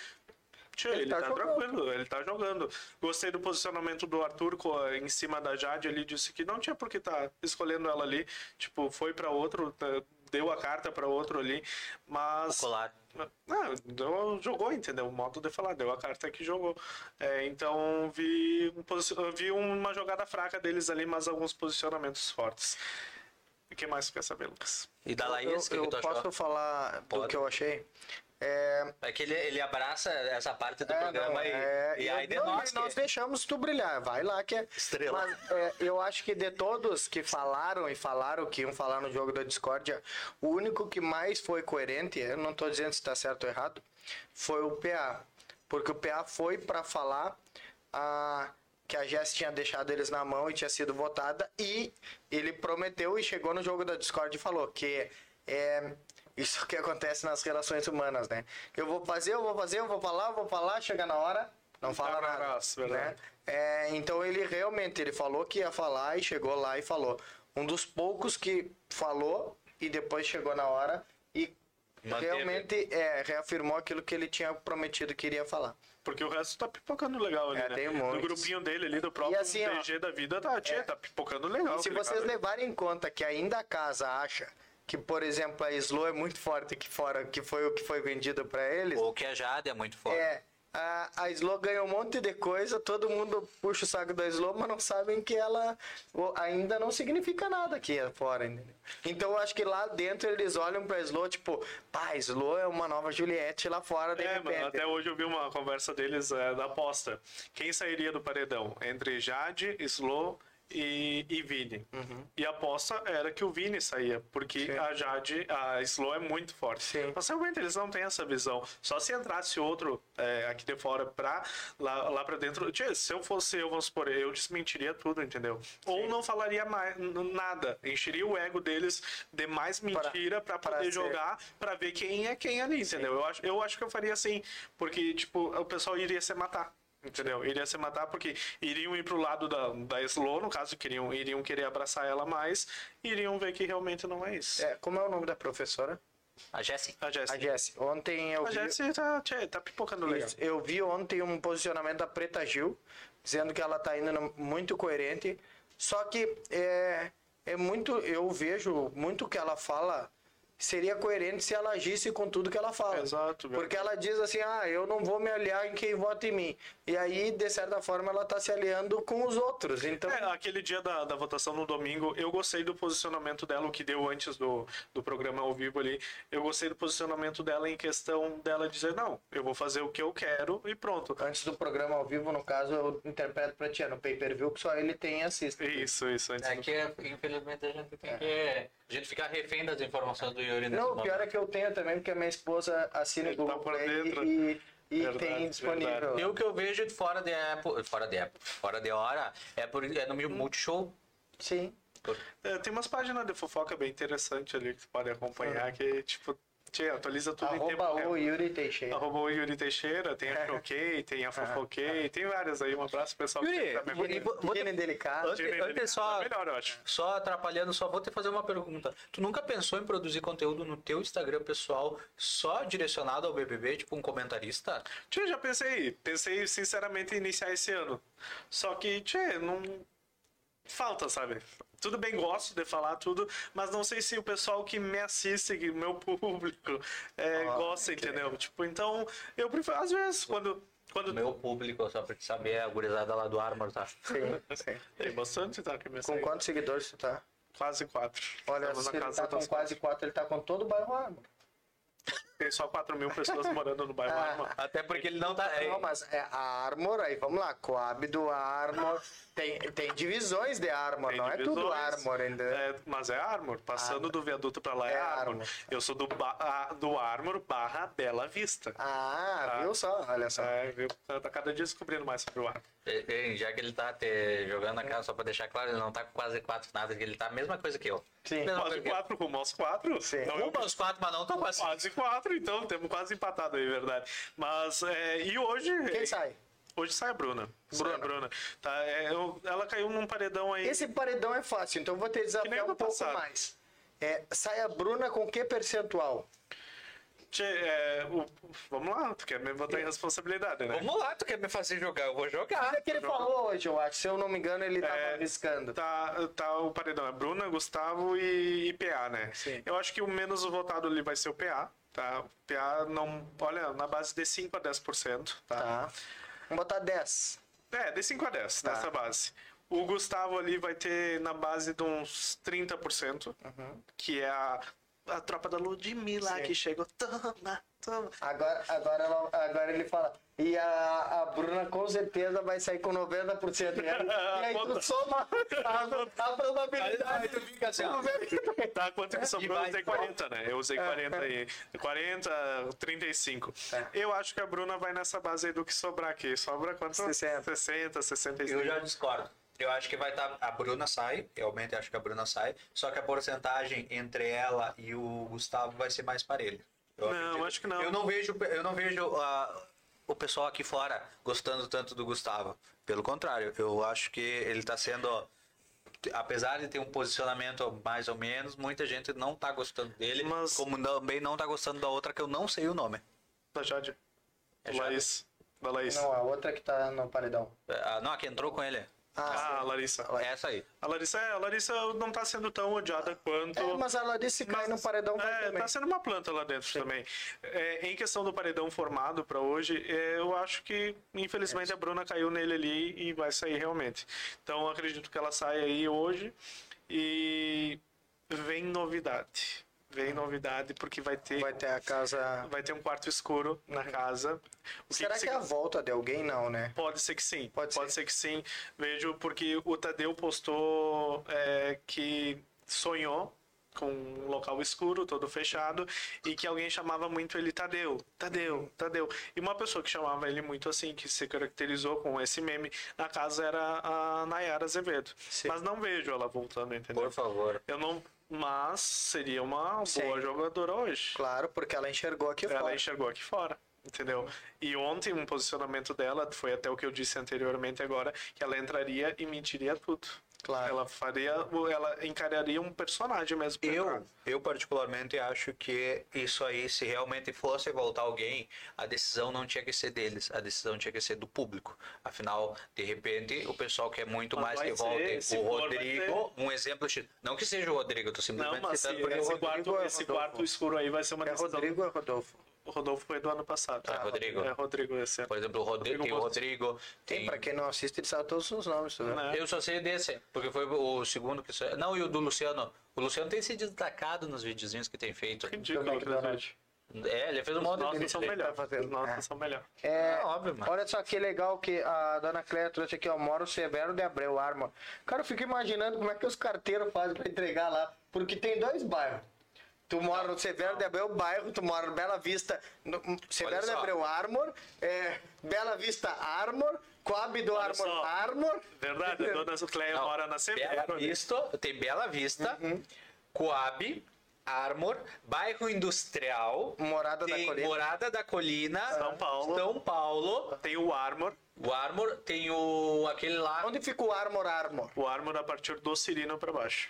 tchê, Ele Ele, tá tá, jogando. tranquilo, ele tá jogando. Gostei do posicionamento do Arthur em cima da Jade ali, disse que não tinha por que tá escolhendo ela ali. Tipo, foi pra outro, tá- deu a carta pra outro ali, mas. Colar. Deu- jogou, entendeu? O modo de falar, deu a carta que jogou. É, então vi, um vi uma jogada fraca deles ali, mas alguns posicionamentos fortes. O que mais você quer saber, Lucas? E da Eu, Laís, o que, eu que tu posso achou? falar do Pode. que eu achei? É, É que ele, ele abraça essa parte do É, programa não, e, é, e eu- aí de não, nós. nós deixamos tu brilhar, vai lá que é. Estrela. Mas é, eu acho que de todos que falaram e falaram que iam falar no jogo da discórdia, o único que mais foi coerente, eu não tô dizendo se tá certo ou errado, foi o PA. Porque o PA foi para falar a que a Jess tinha deixado eles na mão e tinha sido votada e ele prometeu e chegou no jogo da Discord e falou que é isso que acontece nas relações humanas, né? Eu vou fazer, eu vou fazer, eu vou falar, eu vou falar, chega na hora, não fala pra nada, abraço, verdade. né? É, então ele realmente ele falou que ia falar e chegou lá e falou. Um dos poucos que falou e depois chegou na hora e Manteve. realmente é, reafirmou aquilo que ele tinha prometido que iria falar. Porque o resto tá pipocando legal ali, É, né? tem muitos. grupinho dele ali, do próprio E assim, ó, DG da vida, tá, tchê, é. tá pipocando legal. E se vocês levarem em conta que ainda a casa acha que, por exemplo, a Slow é muito forte aqui fora, que foi o que foi vendido para eles, Ou que a Jade é muito forte. é a, a Slow ganha um monte de coisa, todo mundo puxa o saco da Slow, mas não sabem que ela ainda não significa nada aqui fora, entendeu? Então eu acho que lá dentro eles olham pra Slow, tipo, pá, Slow é uma nova Juliette lá fora, de É, repente. mano, até hoje eu vi uma conversa deles é, da aposta. Quem sairia do paredão? Entre Jade, Slow e, e Vini. E a aposta era que o Vini saía, porque Uhum. Sim. a Jade, a Slow é muito forte. Sim. Mas realmente eles não têm essa visão. Só se entrasse outro é, aqui de fora pra lá, lá pra dentro. Se eu fosse eu, vamos supor, eu desmentiria tudo, entendeu? Ou não falaria mais nada. Encheria o ego deles de mais mentira pra, pra poder ser- jogar pra ver quem é quem ali, entendeu? Eu acho, eu acho que eu faria assim, porque, tipo, o pessoal iria se matar. Entendeu? Iria se matar porque iriam ir pro lado da, da Slow, no caso, queriam, iriam querer abraçar ela mais, iriam ver que realmente não é isso. É, como é o nome da professora? A Jessie. A A Jessie. Jessie. Ontem eu A vi... Jessie tá, tá pipocando legal. Isso. Eu vi ontem um posicionamento da Preta Gil, dizendo que ela tá indo no- muito coerente. Só que é, é muito. Eu vejo muito que ela fala. Seria coerente se ela agisse com tudo que ela fala. Exato, verdade. Porque ela diz assim: ah, eu não vou me aliar em quem vota em mim. E aí, de certa forma, ela tá se aliando com os outros. Então, É, aquele dia da, da votação no domingo, eu gostei do posicionamento dela, o que deu antes do, do programa ao vivo ali. Eu gostei do posicionamento dela em questão dela dizer, não, eu vou fazer o que eu quero e pronto. antes do programa ao vivo, no caso, eu interpreto pra ti, é no pay per view que só ele tem e assiste. Isso, isso. Antes É do- que, infelizmente, a gente tem que. A gente fica refém das informações do Yuri nesse Não, o pior momento. é que eu tenho também, porque a minha esposa assina o Ele tá Google por Play dentro. e, e Verdade, tem disponível. verdade. E o que eu vejo de fora de época, fora de época, fora de hora, é, por, é no Multishow. Sim. É, tem umas páginas de fofoca bem interessantes ali que você pode acompanhar, que, tipo, atualiza tudo em tempo Arroba real. o Yuri Teixeira. Arroba o Yuri Teixeira, tem a Choquei, tem a Fofoquei, tem várias aí. Um abraço pro pessoal que Yuri, tá me e- acompanhando. vou- vou te- Pequeno e delicado. Antes- só- é melhor, eu acho. Só atrapalhando, só vou te fazer uma pergunta. Tu nunca pensou em produzir conteúdo no teu Instagram pessoal só direcionado ao BBB, tipo um comentarista? Tchê, já pensei, pensei sinceramente em iniciar esse ano. Só que, tchê, não. Falta, sabe? Tudo bem, gosto de falar tudo, mas não sei se o pessoal que me assiste, que o meu público, é, Ah, gosta, que entendeu? Tipo, então, eu prefiro, às vezes, quando. quando Meu público, só pra te saber, é a gurizada lá do Armor, tá? Sim, sim. Tem bastante, tá? Que me Com quantos seguidores tu tá? Quase quatro. Olha, Estamos se na ele tá com quase quatro, ele tá com todo o bairro Armo. Tem só 4 mil pessoas morando no bairro Ah. Arma. Até porque ele não tá. Não, mas é a Armor, aí vamos lá, Coab do Armor. Tem, tem divisões de Armor, Tem não é tudo divisões. Armor ainda. É, mas é Armor. Passando do viaduto pra lá é, É Armor. Armor. Eu sou do, ba- do Armor barra Bela Vista. Ah, Tá. viu só? Olha só. É, viu? Tá cada dia descobrindo mais sobre o Armor. É, é, Já que ele tá te jogando a casa, só pra deixar claro, ele não tá com quase quatro nada, que ele tá a mesma coisa que eu. Sim. Mesma Quase quatro, rumo aos quatro. Sim. Não, aos quatro, mas não tão quase. quase quatro, então temos quase empatado aí, verdade. Mas, é, e hoje... Quem sai? Hoje sai a Bruna. Bruna. Bruna. Tá, é, eu- ela caiu num paredão aí. Esse paredão é fácil, então eu vou te desafiar um pouco passado. mais. É, sai a Bruna com que percentual? É, o- vamos lá, tu quer me botar em responsabilidade, né? Vamos lá, tu quer me fazer jogar? Eu vou jogar. É que ele falou hoje, eu acho. Se eu não me engano, ele tava É, arriscando. Tá, tá o paredão, é Bruna, Gustavo e, e PA, né? Sim. Eu acho que o menos votado ali vai ser o PA, tá? O PA não, olha, na base de 5 a 10%, tá? Tá. Vamos botar 10. É, de 5 a 10, Tá. nessa base. O Gustavo ali vai ter na base de uns 30%, que é a, a tropa da Ludmilla Sim. que chegou, toma, Tamo. Agora, agora, ela- agora ele fala. E a, a Bruna com certeza vai sair com 90% dela. E aí tu soma a, a probabilidade. Aí tu fica assim, ó. Tá, quanto que sobrou? Eu usei 40, né? Eu usei 40 aí. 40, 35. É. Eu acho que a Bruna vai nessa base aí do que sobrar aqui. Sobra quanto? 60. 60, 65. Eu já discordo. Eu acho que vai estar. a Bruna sai, realmente acho que a Bruna sai. Só que a porcentagem entre ela e o Gustavo vai ser mais parelha. Eu Não, acredito. acho que não. Eu não vejo, eu não vejo ah, o pessoal aqui fora gostando tanto do Gustavo. Pelo contrário, eu acho que ele está sendo. Apesar de ter um posicionamento mais ou menos, muita gente não está gostando dele, Mas- como também não está gostando da outra que eu não sei o nome. Da Jade. É Jade? Laís. Da Laís. Não, a outra que tá no paredão. Ah, não, a que entrou com ele. Ah, a Larissa. Essa aí. A Larissa, é, a Larissa não tá sendo tão odiada quanto. É, mas disse que cai no paredão vai É, também. tá sendo uma planta lá dentro também. É, em questão do paredão formado pra hoje, é, eu acho que, infelizmente, a Bruna caiu nele ali e vai sair realmente. Então, eu acredito que ela sai aí hoje e vem novidade. Vem novidade porque vai ter, Vai ter a casa. vai ter um quarto escuro na casa. O Será que, se- é a volta de alguém? Não, né? Pode ser que sim. Pode Pode, ser. ser. que sim. Vejo porque o Tadeu postou é, que sonhou com um local escuro, todo fechado, e que alguém chamava muito ele Tadeu, Tadeu, Tadeu. E uma pessoa que chamava ele muito assim, que se caracterizou com esse meme na casa era a Nayara Azevedo. Sim. Mas não vejo ela voltando, entendeu? Por favor. Eu não. Mas seria uma Sim. boa jogadora hoje. Claro, porque ela enxergou aqui Ela fora. enxergou aqui fora. Entendeu? E ontem um posicionamento dela foi até o que eu disse anteriormente agora, que ela entraria e mentiria tudo. Claro. Ela faria, ela encararia um personagem mesmo. pra entrar. Eu, eu particularmente acho que isso aí, se realmente fosse voltar alguém, a decisão não tinha que ser deles, a decisão tinha que ser do público. Afinal, de repente, o pessoal quer muito Mas mais que volte o Rodrigo, um exemplo, não que seja o Rodrigo, eu tô Não, simplesmente mas citando se porque esse, o Rodrigo quarto, é esse quarto escuro aí vai ser uma É decisão. Rodrigo ou é Rodolfo? O Rodolfo foi do ano passado. Ah, Rodrigo. É Rodrigo esse ano. Por exemplo, o Rodrigo, Rodrigo tem o. Rodrigo, Tem, tem... pra quem não assiste, ele sabe todos os nomes. vê? Né? Eu só sei desse, porque foi o segundo que... sa- Não, e o do Luciano. O Luciano tem se destacado nos videozinhos que tem feito. Ridículo, Do McDonald's. inclusive. É, ele fez um monte de nossos vídeo são fazendo. Os nossos É. são melhores. É, Ah, óbvio, mano. olha só que legal que a dona Cléia trouxe aqui, ó, Moro Severo de Abreu, Arma. Cara, eu fico imaginando como é que os carteiros fazem pra entregar lá, porque tem dois bairros. Tu mora no Severo de Abreu, bairro, tu mora no Bela Vista, no Severo de. Abreu, Armor, é, Bela Vista, Armor, Coab do Olha Armor, só. Armor. Verdade, a dona Cleia Não, mora na Bela Severo. né? Vista, tem Bela Vista, Uhum. Coab, Armor, Bairro Industrial, Morada da Colina. Morada da Colina, São Paulo. São Paulo, Tem o Armor. o Armor, tem o aquele lá Onde fica o Armor, Armor? O Armor a partir do Cirino para baixo.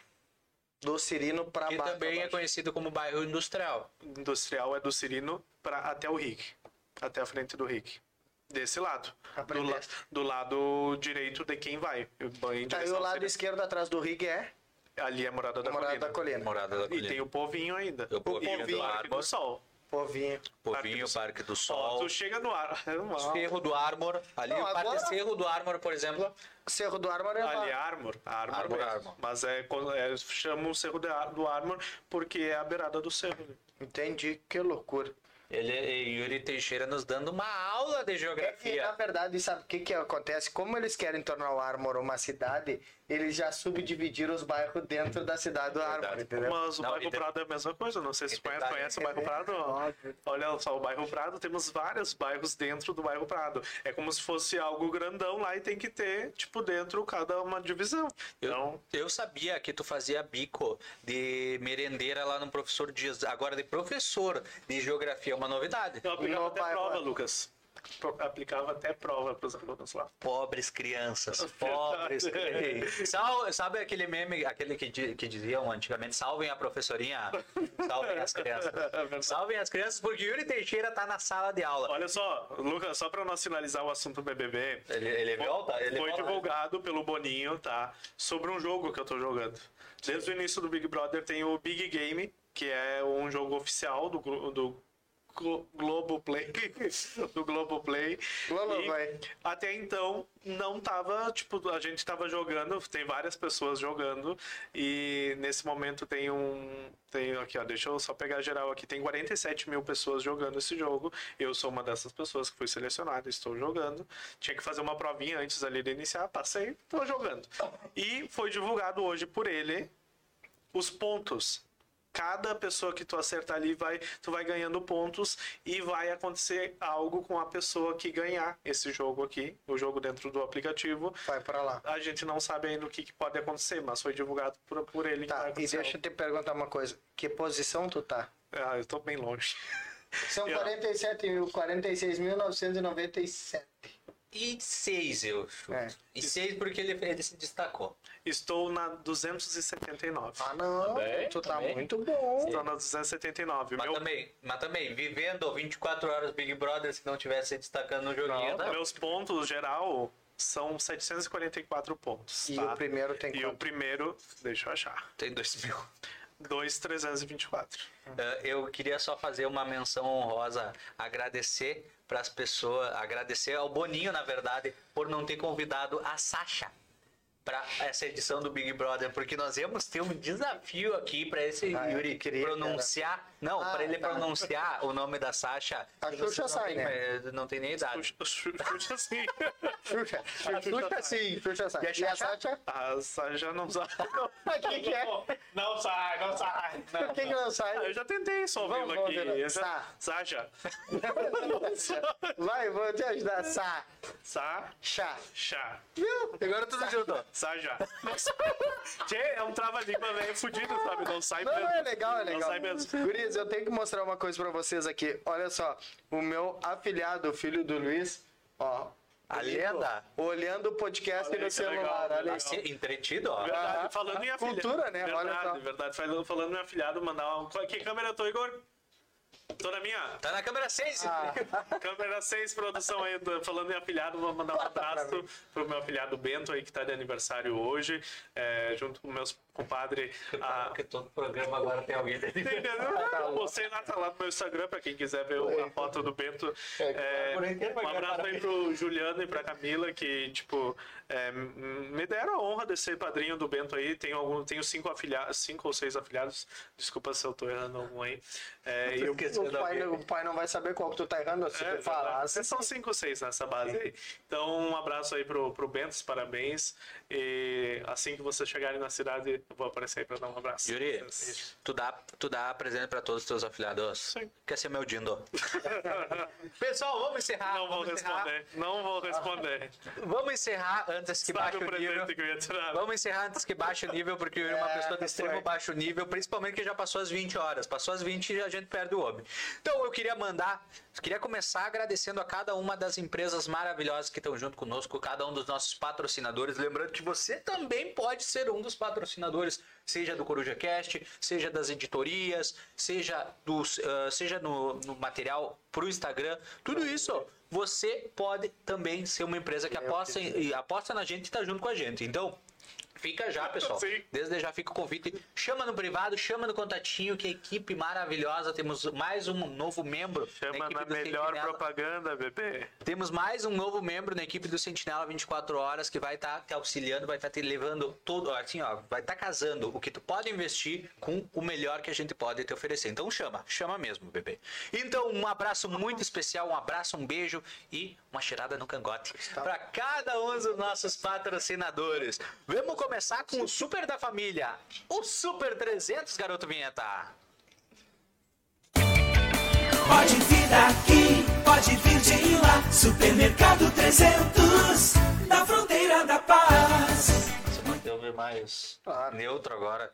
Do Cirino pra que baixo. também é conhecido como Bairro Industrial. Industrial é do Cirino para até o Rick. Até a frente do Rick. Desse lado. Do, la- do lado direito de quem vai. Tá direção o lado Cirino. esquerdo atrás do Rig é Ali é a Morada da Morada Colina. da Colina. Morada da E Colina. tem o povinho ainda. O povinho do do Parque Armor. do Sol. Povinho. Povinho, Parque do Parque do Ó, Sol, tu chega no ar. Cerro do Armor, ali Não, o Parque agora- Cerro do Armor, por exemplo. Cerro do Armor é lá. Ali é Armor. Armor, Armor. Armor. Mas é, é, chamam o Cerro do Armor porque é a beirada do cerro. Entendi, que loucura. Ele e Yuri Teixeira nos dando uma aula de É que, na geografia. verdade, sabe o que, que acontece? Como eles querem tornar o Armor uma cidade, eles já subdividiram os bairros dentro da cidade do Verdade. entendeu? Mas o Não, bairro Prado é a mesma coisa. Não sei se tu conhece, o bairro Prado. Olha só, o bairro Prado, temos vários bairros dentro do bairro Prado. É como se fosse algo grandão lá e tem que ter, tipo, dentro cada uma divisão. Então, Eu, eu sabia que tu fazia bico de merendeira lá no professor Dias. Agora de professor de geografia é uma novidade. eu aplicava até prova, Lucas. Aplicava até prova para os alunos lá. Pobres crianças, pobres crianças. Sal- sabe aquele meme, aquele que, que diziam antigamente, salvem a professorinha, salvem as crianças. Salvem as crianças porque Yuri Teixeira tá na sala de aula. Olha só, Lucas, só para nós finalizar o assunto BBB, Ele, ele volta? Ele foi volta. divulgado pelo Boninho, tá? Sobre um jogo que eu tô jogando. Desde o início do Big Brother tem o Big Game, que é um jogo oficial do, do Globoplay, do Globoplay. Globoplay. Até então não tava, tipo, a gente tava jogando, tem várias pessoas jogando e nesse momento tem um, tem aqui, ó, deixa eu só pegar geral aqui, tem 47 mil pessoas jogando esse jogo. Eu sou uma dessas pessoas que fui selecionada, estou jogando. Tinha que fazer uma provinha antes ali de iniciar, passei, tô jogando. E foi divulgado hoje por ele os pontos. Cada pessoa que tu acertar ali vai, tu vai ganhando pontos e vai acontecer algo com a pessoa que ganhar esse jogo aqui, o jogo dentro do aplicativo. Vai pra lá. A gente não sabe ainda o que, que pode acontecer, mas foi divulgado por, por ele. Tá, e deixa eu te perguntar uma coisa. Que posição tu tá? algo. Ah, eu tô bem longe. São Eu- 47 mil, 46.997. E seis, eu chuto. É. E seis porque ele, ele se destacou. Estou na 279. Ah, não. Também, tu tá também. muito bom. Estou na 279. Mas Meu, também, mas também, vivendo 24 horas Big Brother, se não tivesse se destacando no joguinho, Não, não. meus pontos geral são 744 pontos. E tá? o primeiro tem E o quanto? primeiro, deixa eu achar. tem dois mil. 2,324. Eh, eu queria só fazer uma menção honrosa, agradecer para as pessoas, agradecer ao Boninho, na verdade, por não ter convidado a Sasha para essa edição do Big Brother, porque nós íamos ter um desafio aqui para esse Ah, eu Yuri queria, pronunciar, não, Ah, para ele tá. pronunciar o nome da Sasha. A Xuxa não sai, tem, né? Não tem nem idade. Xuxa, Xuxa assim. Xuxa. Xuxa Xuxa sai. sim, Xuxa sai. E a E a? A Sasha não sai. O que que é? Não sai, não sai. Por que que não Ah, sai? Eu já tentei só Vamos, vamos aqui. ver. Sa. Sasha. Vai, vou te ajudar. Sa. Sa. Chá. Chá. Viu? Agora tudo junto. Saja. Tchê, é um trava-língua meio fudido, sabe? Não sai Não, mesmo. não, é legal, é Não legal. sai mesmo. Gurias, eu tenho que mostrar uma coisa pra vocês aqui. Olha só, o meu afilhado, o filho do Luiz, ó. A lenda. Olhando o podcast Olha no que celular, legal, olha legal. Ser Entretido, ó. Verdade, falando em afilhado. cultura, né? Olha Verdade, só. verdade. Falando, falando em meu afilhado, mandar uma. Que câmera eu tô, Igor? Tô na minha. Tá na câmera 6. Ah. Câmera 6, produção aí, falando em afilhado, vou mandar um abraço pro meu afilhado Bento aí, que tá de aniversário hoje, é, junto com meus compadres. A... Porque todo programa agora tem alguém dentro. Entendeu? Você tá lá no meu Instagram, pra quem quiser ver o- a foto do Bento. É, vai um abraço aí pro Juliano e pra Camila, que, tipo, é, me deram a honra de ser padrinho do Bento aí. Tenho, algum, tenho cinco afilhados, cinco ou seis afilhados. Desculpa se eu tô errando algum aí. É, eu, O pai, não- o pai não vai saber qual que tu tá errando se é, tu falasse. verdade. São cinco ou seis nessa base aí. Então, um abraço aí pro, pro Bento, parabéns. E assim que vocês chegarem na cidade, vou aparecer aí pra dar um abraço. Yuri, tu dá, tu dá presente pra todos os teus afiliados? Sim. Quer ser meu dindo? Pessoal, vamos encerrar. Não vou vamos encerrar. responder. Não vou responder. Vamos encerrar antes que Sabe baixe o o nível. que eu ia tirar? Vamos encerrar antes que baixe o nível, porque o Yuri é uma É, pessoa de extremo foi. baixo nível, principalmente que já passou as 20 horas. Passou as 20 e a gente perde o homem. Então eu queria mandar, queria começar agradecendo a cada uma das empresas maravilhosas que estão junto conosco, cada um dos nossos patrocinadores. Lembrando que você também pode ser um dos patrocinadores, seja do Coruja Cast, seja das editorias, seja, dos, ah, seja no, no material pro Instagram. Tudo isso você pode também ser uma empresa que aposta, em- aposta na gente e tá junto com a gente. Então, fica já, pessoal. Sim. Desde já fica o convite. Chama no privado, chama no contatinho, que equipe maravilhosa. Temos mais um novo membro. Chama na do melhor Sentinela. propaganda, bebê. Temos mais um novo membro na equipe do Sentinela 24 horas que vai estar te auxiliando, vai estar te levando todo, assim, ó, vai estar casando o que tu pode investir com o melhor que a gente pode te oferecer. Então chama, chama mesmo, bebê. Então um abraço muito especial, um abraço, um beijo e uma cheirada no cangote para cada um dos nossos patrocinadores. Vamos começar com o Super da Família, o Super 300, garoto vinheta. Pode vir daqui, pode vir de lá. Supermercado 300, na fronteira da paz. Você manteve mais Claro. neutro agora.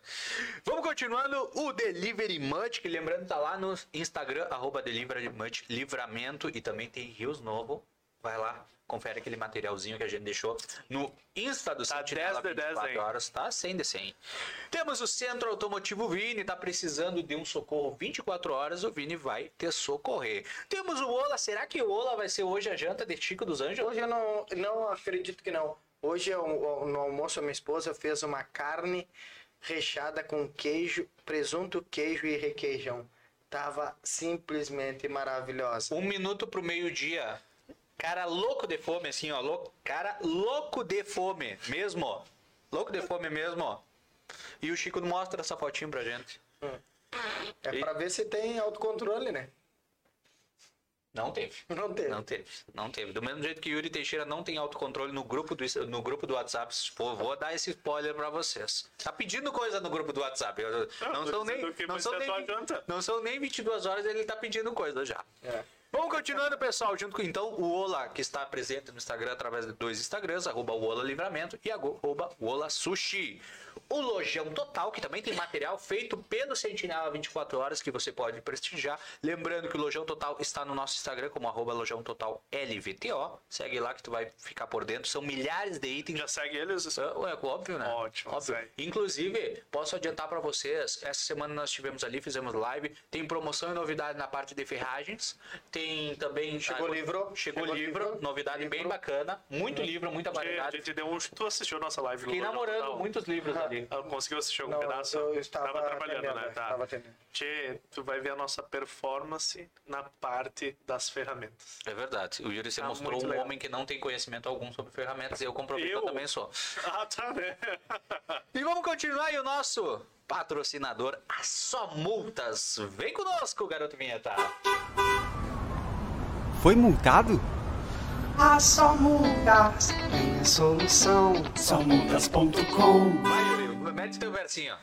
Vamos continuando o Delivery Much, que lembrando tá lá no Instagram, arroba Delivery Much Livramento e também tem Rios Novo. Vai lá, confere aquele materialzinho que a gente deixou no Insta do Tá Sentinela 10 de 10, 24 hein? horas, tá 100 de 100. Temos o Centro Automotivo Vini, tá precisando de um socorro 24 horas, o Vini vai te socorrer. Temos o Ola, será que o Ola vai ser hoje a janta de Chico dos Anjos? Hoje eu não, não acredito que não. Hoje eu- no almoço a minha esposa fez uma carne recheada com queijo, presunto, queijo e requeijão. tava simplesmente maravilhosa. Um minuto pro meio-dia. Cara louco de fome, assim, ó. Louco, cara louco de fome, mesmo, ó. Louco de fome mesmo, ó. E o Chico mostra essa fotinho pra gente. É pra ver se tem autocontrole, né? Não teve. Não teve. Não teve, não teve. Do mesmo jeito que Yuri Teixeira não tem autocontrole no grupo do, no grupo do WhatsApp, vou, vou dar esse spoiler pra vocês. Tá pedindo coisa no grupo do WhatsApp. Eu- Não, tô são nem, que não, são nem, não são nem 22 horas ele tá pedindo coisa já. É. Vamos continuando, pessoal, junto com então o Ola, que está presente no Instagram através de dois Instagrams, arroba Ola Livramento e arroba Ola Sushi. O Lojão Total, que também tem material feito pelo Sentinela 24 Horas, que você pode prestigiar. Lembrando que o Lojão Total está no nosso Instagram como arroba Lojão Total LVTO. Segue lá que tu vai ficar por dentro. São milhares de itens. Já segue eles? É, é óbvio, né? Ótimo, Óbvio. segue. Inclusive, posso adiantar para vocês, essa semana nós tivemos ali, fizemos live, tem promoção e novidade na parte de ferragens, tem também... Chegou ah, livro, Chegou, chegou livro, livro, novidade livro. bem bacana, muito livro, muita A variedade. gente deu um. Tu assistiu a nossa live Fiquei namorando Total? muitos livros ali. Conseguiu assistir algum Não, pedaço? eu estava Tava trabalhando, né? é, Tá. Tchê, tu vai ver a nossa performance na parte das ferramentas. É verdade, o Yuri se Tá mostrou um legal. homem que não tem conhecimento algum sobre ferramentas, e eu comprovei que eu Eu? também sou. Ah, tá, né? E vamos continuar e o nosso patrocinador, a Só Multas. Vem conosco, garoto vinheta. Foi multado? A só multas tem a solução. Somudas.com Vai, Yuri, mete teu versinho.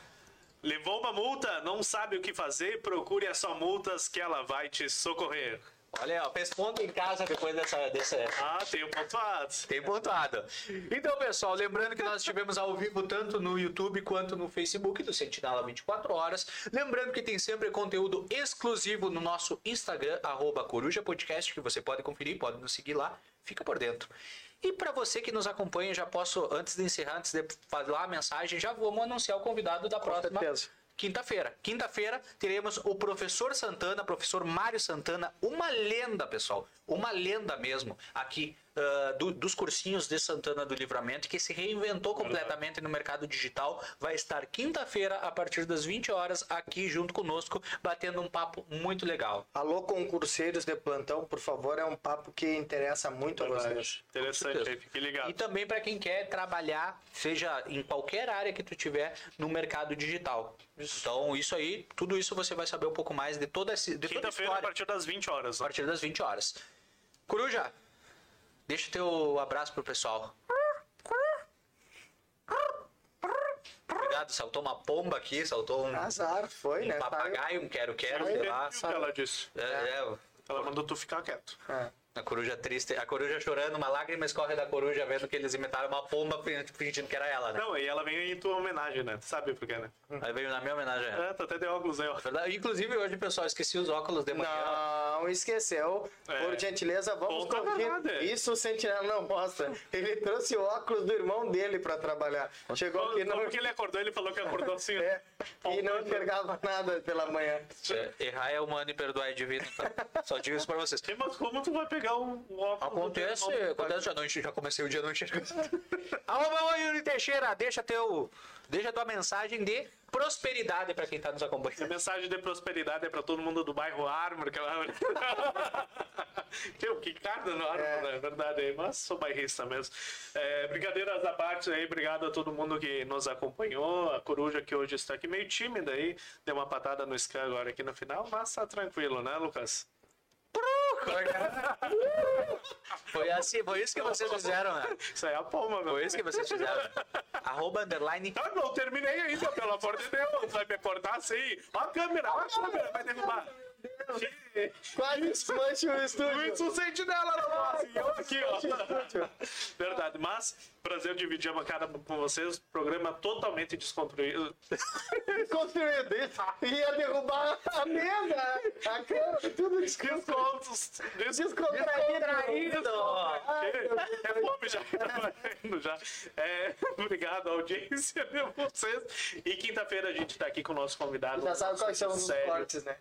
Levou uma multa, não sabe o que fazer? Procure a Só Multas que ela vai te socorrer. Olha, ó, responda em casa depois dessa, dessa, Ah, tem pontuado. Tem pontuado. Então, pessoal, lembrando que nós estivemos ao vivo tanto no YouTube quanto no Facebook do Sentinela 24 Horas. Lembrando que tem sempre conteúdo exclusivo no nosso Instagram, arroba Coruja Podcast, que você pode conferir, pode nos seguir lá, fica por dentro. E para você que nos acompanha, já posso, antes de encerrar, antes de falar a mensagem, já vamos anunciar o convidado da próxima certeza. Quinta-feira. Quinta-feira teremos o professor Santana, professor Mário Santana, uma lenda, pessoal. Uma lenda mesmo, aqui ah, do- dos cursinhos de Santana do Livramento, que se reinventou completamente no mercado digital. Vai estar quinta-feira, a partir das 20 horas, aqui junto conosco, batendo um papo muito legal. Alô, concurseiros de plantão, por favor, é um papo que interessa muito a vocês. Interessante, fique ligado. E também para quem quer trabalhar, seja em qualquer área que tu tiver no mercado digital. Então, isso aí, tudo isso você vai saber um pouco mais de toda esse de toda a Quinta-feira, a história partir das 20 horas. a partir das 20 horas. Coruja, deixa teu abraço pro pessoal. Obrigado, saltou uma pomba aqui, saltou um, Azar, foi, um né? papagaio, um quero-quero, sei lá. o que ela disse. É, é, Ela mandou tu ficar quieto. É. a coruja triste, a coruja chorando, uma lágrima escorre da coruja vendo que eles imitaram uma pomba fingindo que era ela, né? Não, e ela veio em tua homenagem, né? Tu sabe por quê, né? Aí veio na minha homenagem. É, tu até deu óculos aí, ó. Verdade. Inclusive hoje, pessoal, esqueci os óculos de manhã. Não, esqueceu. É. Por gentileza, vamos corrigir. nada. Isso o Sentinela não mostra. Ele trouxe o óculos do irmão dele pra trabalhar. Chegou aqui Como não, que ele acordou? Ele falou que acordou assim. é, e não enxergava nada pela manhã. É, errar é humano e perdoar é divino. Tá? Só digo isso pra vocês. Mas como tu vai pegar um, um óculos? Acontece, teu irmão? acontece, já, não, já comecei o dia não enxergando. Oi, Yuri Teixeira, deixa teu, deixa tua mensagem de prosperidade pra quem tá nos A acompanhando. mensagem de prosperidade é pra todo mundo do bairro Armor. Que ela... Teu, que carta no Armor, É. né? É verdade aí, mas sou bairrista mesmo. É, brincadeiras à parte aí, obrigado a todo mundo que nos acompanhou. A coruja que hoje está aqui meio tímida aí, deu uma patada no Scan agora aqui no final, mas tá tranquilo, né, Lucas? Foi assim, foi isso que vocês fizeram, né? Isso aí é a palma, meu. Foi isso que vocês fizeram. Arroba underline. Ah, não terminei ainda, pelo amor de Deus. Vai me cortar assim. Ó a câmera, ó a câmera, vai derrubar. Quase desmancha o estúdio. Muito sentinela na voz. E eu aqui, ó. Verdade, mas prazer dividir a bancada com vocês. Programa totalmente desconstruído. Construído isso. Ia derrubar a mesa, a cama, tudo desconstruído. Descontraído. É fome já, tá valendo já. É, obrigado, audiência de vocês. E quinta-feira a gente tá aqui com o nosso convidado. Já sabe quais são os Sério. cortes, né?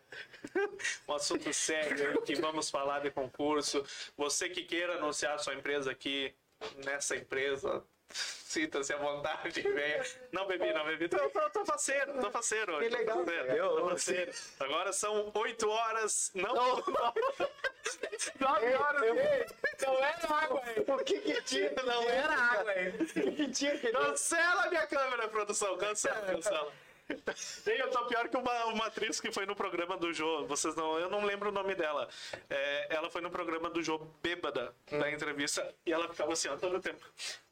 um assunto sério aí, que vamos falar de concurso. Você que queira anunciar sua empresa aqui nessa empresa, Sinta-se à vontade, venha. Não bebi, não bebi. Tô, tô, tô faceiro, tô faceiro hoje. Que legal, Tô faceiro, cara. tô faceiro. Agora são 8 horas. Não, não. 9 horas. Não era água, hein? O que que tinha? Não era água, hein? O que que tinha Cancela minha câmera, produção. Cancela, cancela. E eu tô pior que uma, uma atriz que foi no programa do Jô. Vocês não, eu não lembro o nome dela. É, ela foi no programa do Jô bêbada da entrevista e ela ficava assim, ó, todo o tempo.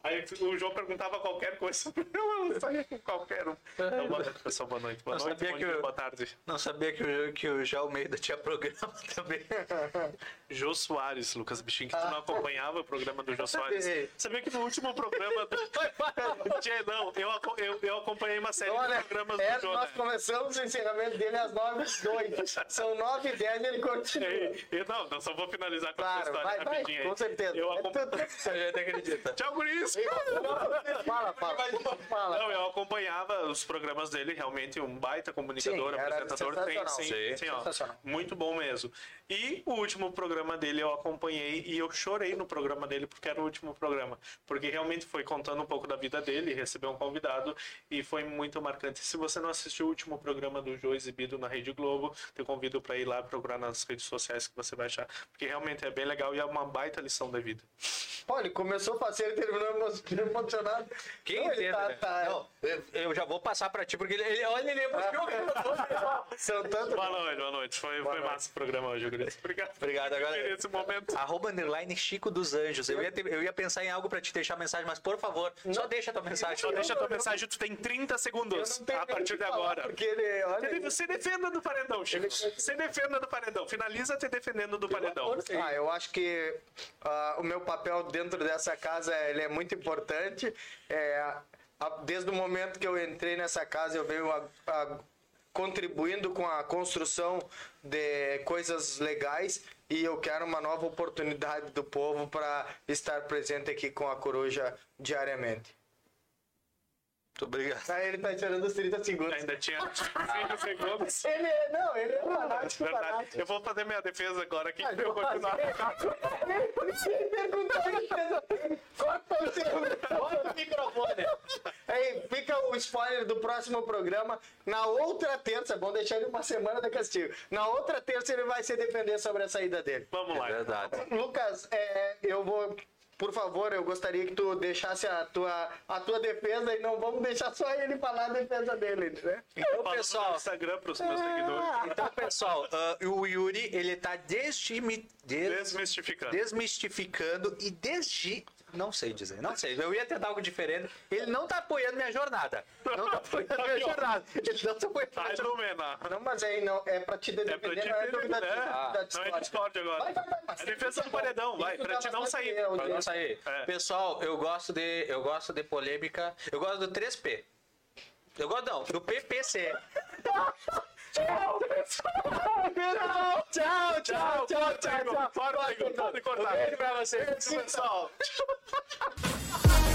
Aí o Jô perguntava qualquer coisa pra ela, ela saía com qualquer um. Então, boa noite, pessoal. Boa noite. Boa Não noite. Bom que dia, eu- boa tarde. Não sabia que o, que o Jô Almeida tinha programa também. Jô Soares, Lucas Bichinho, que tu não acompanhava o programa do Jô Soares. sabia. Que no último programa do. Tchê, não, eu, eu, eu acompanhei uma série Olha, de programas é, do Jô. nós né? começamos o encerramento dele às 9 h 02 São 9 h 10 e ele continua. Ei, eu- não, não, só vou finalizar com Claro, essa história vai, vai, rapidinho aí. com certeza. Eu É acom- tudo- Você já acredita. Tchau, Guris! Fala, fala. fala. Não, eu acompanhava os programas dele, realmente um baita comunicador, Sim, apresentador, tem, sim, Sim, sim, ó, muito bom mesmo. E o último programa dele eu acompanhei e eu chorei no programa dele porque era o último programa, porque realmente foi contando um pouco da vida dele, recebeu um convidado e foi muito marcante. Se você não assistiu o último programa do Jô exibido na Rede Globo, te convido para ir lá procurar nas redes sociais que você vai achar, porque realmente é bem legal e é uma baita lição da vida. Ele começou faceiro e terminou emo- emocionado. Quem Não, ele entende, tá- né? tá- Não, eu, eu já vou passar pra ti, porque ele, ele olha, ele que eu São tanto. Boa noite, boa noite. Foi, foi noite. massa o programa hoje, Obrigado. Obrigado, agora- Por Esse momento. Arroba underline Chico dos Anjos. Eu ia, ter- eu ia pensar em algo pra te deixar mensagem, mas por favor, só deixa a tua mensagem. Só deixa a tua mensagem, tu tem 30 Eu segundos não a partir de agora. Porque ele, olha, Você defenda do paredão, Chico. Você defenda do paredão. Finaliza te defendendo do paredão. Ah, eu acho que ah, o meu papel dentro dessa casa ele é muito importante. É, a- desde o momento que eu entrei nessa casa, eu venho a- a- contribuindo com a construção de coisas legais e eu quero uma nova oportunidade do povo para estar presente aqui com a Coruja diariamente. Muito obrigado. Aí ele tá tirando os 30 segundos. Ainda tinha 5 segundos. Ele é, não, ele é fanático, Verdade. fanático. Eu vou fazer minha defesa agora aqui. Ah, Eu vou continuar. Ele perguntou, ele fez- corta o seu- corta o microfone. Aí, fica o spoiler do próximo programa. Na outra terça, é bom deixar ele uma semana de castigo. Na outra terça ele vai se defender sobre a saída dele. Vamos lá. É verdade. Lucas, é, eu vou. Por favor, eu gostaria que tu deixasse a tua, a tua defesa e não vamos deixar só ele falar a defesa dele, né? Então, no pessoal, meu Instagram para os meus seguidores. então, pessoal, ah, o Yuri, ele tá desmi- des- Desmistificando. desmistificando e desde... Não sei dizer, não sei. Eu ia tentar algo diferente. Ele não tá apoiando minha jornada. Não tá apoiando minha jornada. Ele não tá apoiando minha Ai, jornada. Lumena. Não, mas aí não, é pra te É pra defender, te não é dúvida defender, da, né? da Não é. Discord agora. Vai, vai, vai, mas É defesa do paredão, vai. Pra te não sair. Pra não sair. É. Pessoal, eu gosto de eu gosto de polêmica. Eu gosto do 3P. Eu gosto não, do PPC. Tchau, tchau, tchau, tchau, tchau. Corta, Igor, pode cortar. Beijo pra vocês. Pessoal.